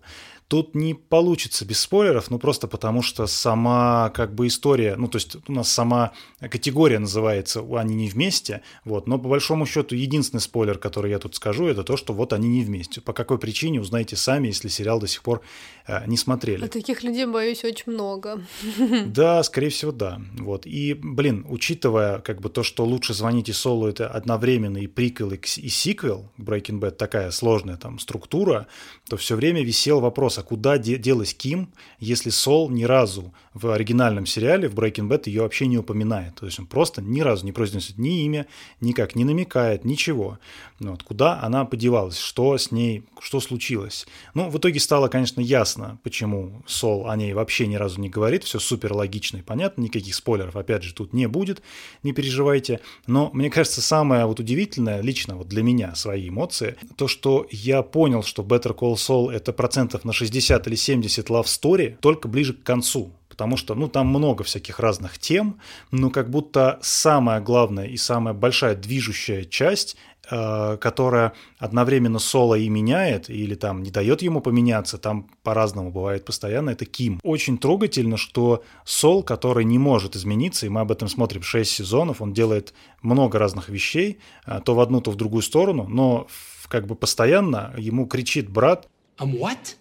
Тут не получится без спойлеров, ну просто потому что сама как бы история, ну то есть у нас сама категория называется «Они не вместе», вот, но по большому счету единственный спойлер, который я тут скажу, это то, что вот они не вместе. По какой причине, узнаете сами, если сериал до сих пор э, не смотрели. А таких людей, боюсь, очень много. (laughs) Да, скорее всего, да. Вот. И, блин, учитывая как бы то, что «Лучше звоните Солу» — это одновременно и приквел, и сиквел, Breaking Bad такая сложная там структура, то все время висел вопрос, а куда де- делась Ким, если Сол ни разу в оригинальном сериале, в Breaking Bad, ее вообще не упоминает. То есть он просто ни разу не произносит ни имя, никак не намекает, ничего. Ну вот, куда она подевалась, что с ней, что случилось. Ну, в итоге стало, конечно, ясно, почему Сол о ней вообще ни разу не говорит. Все супер логично и понятно, никаких спойлеров, опять же, тут не будет, не переживайте. Но мне кажется, самое вот удивительное, лично вот для меня, свои эмоции, то, что я понял, что Better Call Saul это процентов на 60 60 или 70 love story только ближе к концу. Потому что, ну, там много всяких разных тем, но как будто самая главная и самая большая движущая часть которая одновременно Соло и меняет, или там не дает ему поменяться, там по-разному бывает постоянно, это Ким. Очень трогательно, что Сол, который не может измениться, и мы об этом смотрим 6 сезонов, он делает много разных вещей, э, то в одну, то в другую сторону, но как бы постоянно ему кричит брат. I'm what?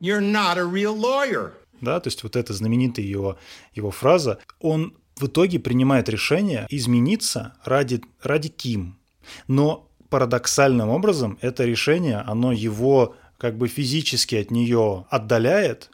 You're not a real lawyer. Да, то есть вот эта знаменитая его, его фраза. Он в итоге принимает решение измениться ради, ради Ким. Но парадоксальным образом это решение, оно его как бы физически от нее отдаляет,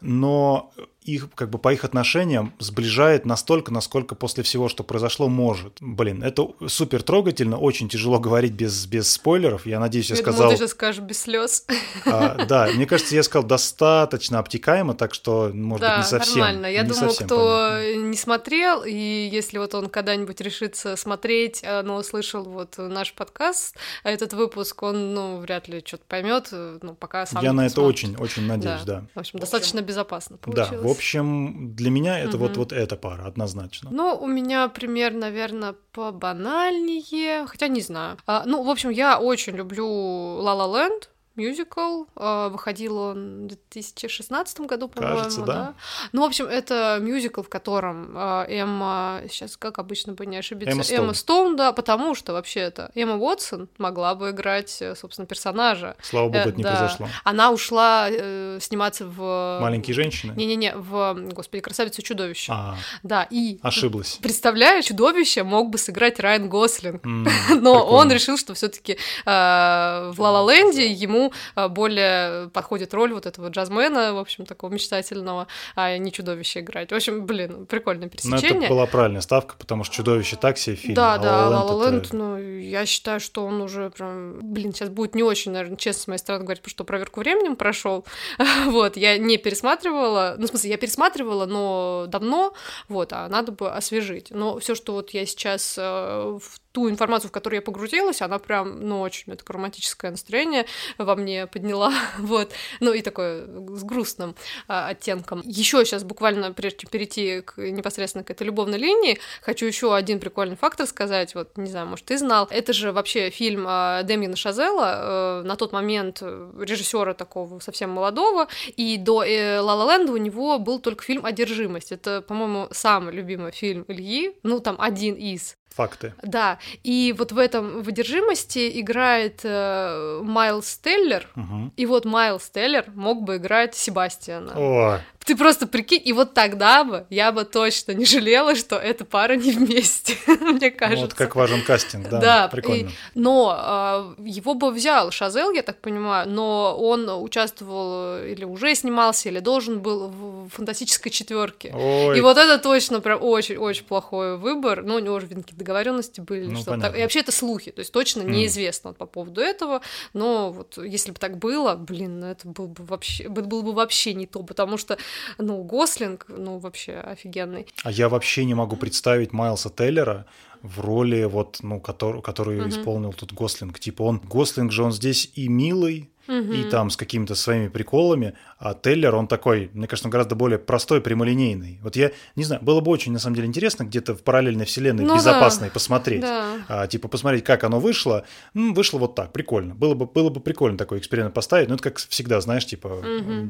но их, как бы по их отношениям сближает настолько, насколько после всего, что произошло, может. Блин, это супер трогательно, очень тяжело говорить без, без спойлеров. Я надеюсь, я, Я сказал... думала, ты сейчас скажешь без слез. А, да, мне кажется, я сказал достаточно обтекаемо, так что, может да, быть, не совсем. нормально. Я не думаю, кто понятно. не смотрел, и если вот он когда-нибудь решится смотреть, а, но услышал вот наш подкаст, а этот выпуск, он, ну, вряд ли что-то поймет, ну, пока сам Я на это посмотрит. очень, очень надеюсь, да. В общем, достаточно безопасно Да, получилось. в общем, для меня это вот, Мгм. вот эта пара, однозначно. Ну, у меня пример, наверное, побанальнее, хотя не знаю. А, ну, в общем, я очень люблю La La Land, мюзикл. А, выходил он в 2016 году, по-моему, Кажется, да. Ну, в общем, это мюзикл, в котором а, Эмма, сейчас как обычно бы не ошибиться, Эмма Стоун. Эмма Стоун, да, потому что вообще-то Эмма Уотсон могла бы играть, э, собственно, персонажа. Слава богу, Э, это не да. произошло. Она ушла э, сниматься в... Маленькие женщины? Не-не-не, в, господи, «Красавицу и чудовище». А, Да, и... ошиблась. Представляю, чудовище мог бы сыграть Райан Гослинг. (laughs) Но прикольно. он решил, что все-таки в Ла Ленде ему э, более подходит роль вот этого джазмена, в общем, такого мечтательного, а не чудовище играть. В общем, блин, прикольное Ну, это пересечение. была правильная ставка, потому что чудовище так себе фильм. Да, а да, La La La La Land это- ну, я считаю, что он уже прям, блин, сейчас будет не очень, наверное, честно с моей стороны говорить, потому что проверку временем прошел. (laughs) вот, я не пересматривала, ну, в смысле, я пересматривала, но давно, вот, а надо бы освежить. Но все, что вот я сейчас э, в ту информацию, в которую я погрузилась, она прям, ну, очень, это романтическое настроение во мне подняла, (laughs) вот, ну, и такое с грустным а, оттенком. Еще сейчас буквально, прежде чем перейти к, непосредственно к этой любовной линии, хочу еще один прикольный факт рассказать, вот, не знаю, может, ты знал, это же вообще фильм а, Демьяна Шазела, э, на тот момент режиссера такого совсем молодого, и до э, «Ла Ла Ленда» у него был только фильм «Одержимость», это, по-моему, самый любимый фильм Ильи, ну, там, один из, Факты. да, и вот в этом в одержимости играет э, Майлз Теллер, Мгм. и вот Майлз Теллер мог бы играть Себастьяна. О, Ты просто прикинь, и вот тогда бы я бы точно не жалела, что эта пара не вместе, (laughs) мне ну кажется. вот как важен кастинг, да, Да, прикольно. и- но а, его бы взял Шазел, я так понимаю, но он участвовал э, или уже снимался, или должен был в фантастической четверке. Ой, И вот это точно прям очень-очень плохой выбор. Ну, у него видно, какие договоренности были. Ну, что понятно. И вообще это слухи, то есть точно Мгм. неизвестно по поводу этого. Но вот если бы так было, блин, ну это был бы вообще, было бы вообще не то, потому что, ну, Гослинг, ну, вообще офигенный. а я вообще не могу представить Майлса Теллера в роли, вот, ну, который, которую Мгм. исполнил тут Гослинг. Типа он, Гослинг же он здесь и милый, и там с какими-то своими приколами, а Теллер, он такой, мне кажется, он гораздо более простой, прямолинейный. Вот я, не знаю, было бы очень, на самом деле, интересно где-то в параллельной вселенной Ну да. безопасной посмотреть. Да. А, типа посмотреть, как оно вышло. М, вышло вот так, прикольно. Было бы, было бы прикольно такой эксперимент поставить. Ну, это как всегда, знаешь, типа,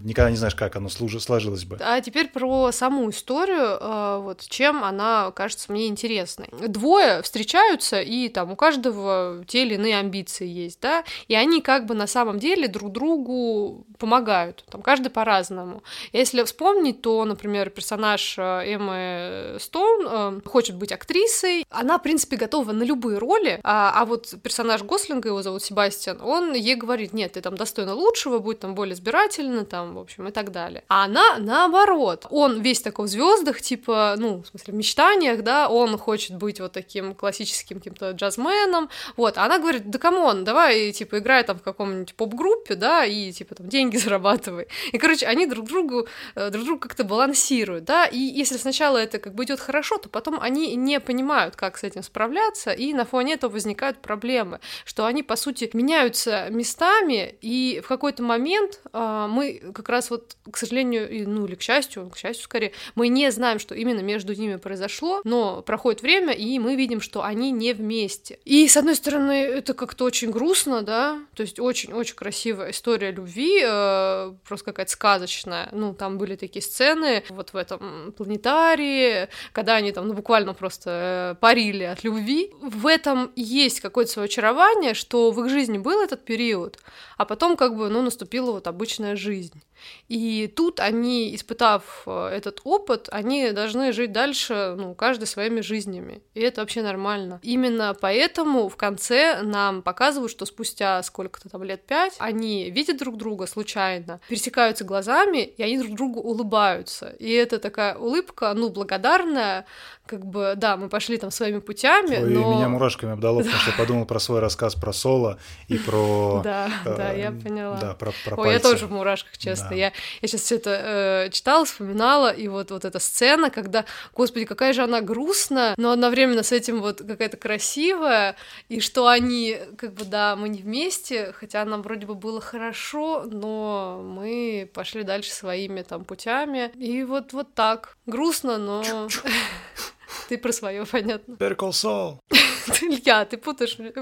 никогда не знаешь, как оно служи- сложилось бы. А теперь про саму историю, э, вот чем она кажется мне интересной. Двое встречаются, и там у каждого те или иные амбиции есть, да, и они как бы на самом деле друг другу помогают, там каждый по-разному. Если вспомнить, то, например, персонаж э, Эммы Стоун э, хочет быть актрисой, она, в принципе, готова на любые роли, а, а вот персонаж Гослинга, его зовут Себастьян, он ей говорит, нет, ты там достойна лучшего, будь там более избирательна, там, в общем, и так далее. А она наоборот, он весь такой в звездах, типа, ну, в смысле, в мечтаниях, да, он хочет быть вот таким классическим каким-то джазменом, вот, а она говорит, да come on, давай, типа, играй там в каком-нибудь поп-группе, группе, да, и типа там деньги (laughs) зарабатывай. И, короче, они друг другу, э, друг друга как-то балансируют, да, и если сначала это как бы идет хорошо, то потом они не понимают, как с этим справляться, и на фоне этого возникают проблемы, что они, по сути, меняются местами, и в какой-то момент э, мы как раз вот, к сожалению, ну или к счастью, к счастью скорее, мы не знаем, что именно между ними произошло, но проходит время, и мы видим, что они не вместе. И, с одной стороны, это как-то очень грустно, да, то есть очень-очень красивая история любви, э, просто какая-то сказочная. Ну, там были такие сцены вот в этом планетарии, когда они там ну, буквально просто э, парили от любви. В этом есть какое-то свое очарование, что в их жизни был этот период, а потом как бы, ну, наступила вот обычная жизнь. И тут они, испытав э, этот опыт, они должны жить дальше, ну, каждый своими жизнями. И это вообще нормально. Именно поэтому в конце нам показывают, что спустя сколько-то там лет пять они видят друг друга случайно, пересекаются глазами, и они друг другу улыбаются. И это такая улыбка, ну, благодарная, как бы, да, мы пошли там своими путями, Ой, но... меня мурашками обдало, потому (laughs) что я подумал про свой рассказ про Соло и про... Да, да, я поняла. Да, про, про Ой, я пальцы. тоже в мурашках, честно. Я, я сейчас все это э, читала, вспоминала, и вот, вот эта сцена, когда, господи, какая же она грустная, но одновременно с этим вот какая-то красивая, и что они, как бы, да, мы не вместе, хотя нам вроде бы было хорошо, но мы пошли дальше своими там путями, и вот, вот так. Грустно, но... Ты про свое, понятно. Better Call Saul. (laughs) Илья, ты путаешь, мне-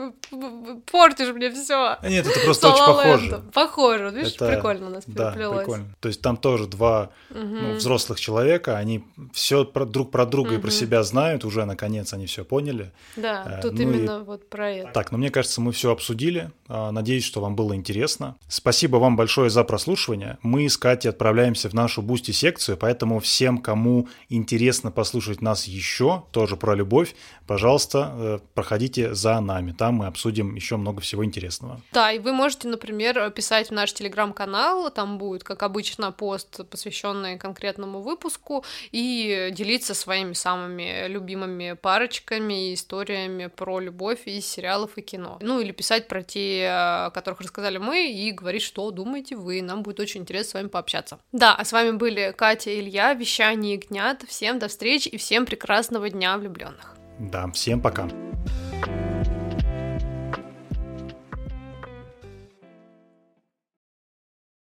портишь мне все. А Нет, это просто очень похоже. Похоже, видишь, прикольно у нас Да, переплелось. прикольно. То есть там тоже два ну, взрослых человека, они все друг про друга и про себя знают, уже наконец они все поняли. Да, Э, тут ну именно вот про это. Так, ну мне кажется, мы все обсудили. А, Надеюсь, что вам было интересно. Спасибо вам большое за прослушивание. Мы с Катей отправляемся в нашу Бусти секцию, поэтому всем, кому интересно послушать нас еще, тоже про любовь, пожалуйста, э, проходите за нами. Там мы обсудим еще много всего интересного. Да, и вы можете, например, писать в наш телеграм-канал, там будет, как обычно, пост, посвященный конкретному выпуску, и делиться своими самыми любимыми парочками и историями про любовь из сериалов и кино. Ну, или писать про те, о которых рассказали мы, и говорить, что думаете вы. Нам будет очень интересно с вами пообщаться. Да, а с вами были Катя и Илья, вещание Ягнят. Всем до встречи и всем прекрасного прекрасного дня влюбленных. Да, всем пока. Пока.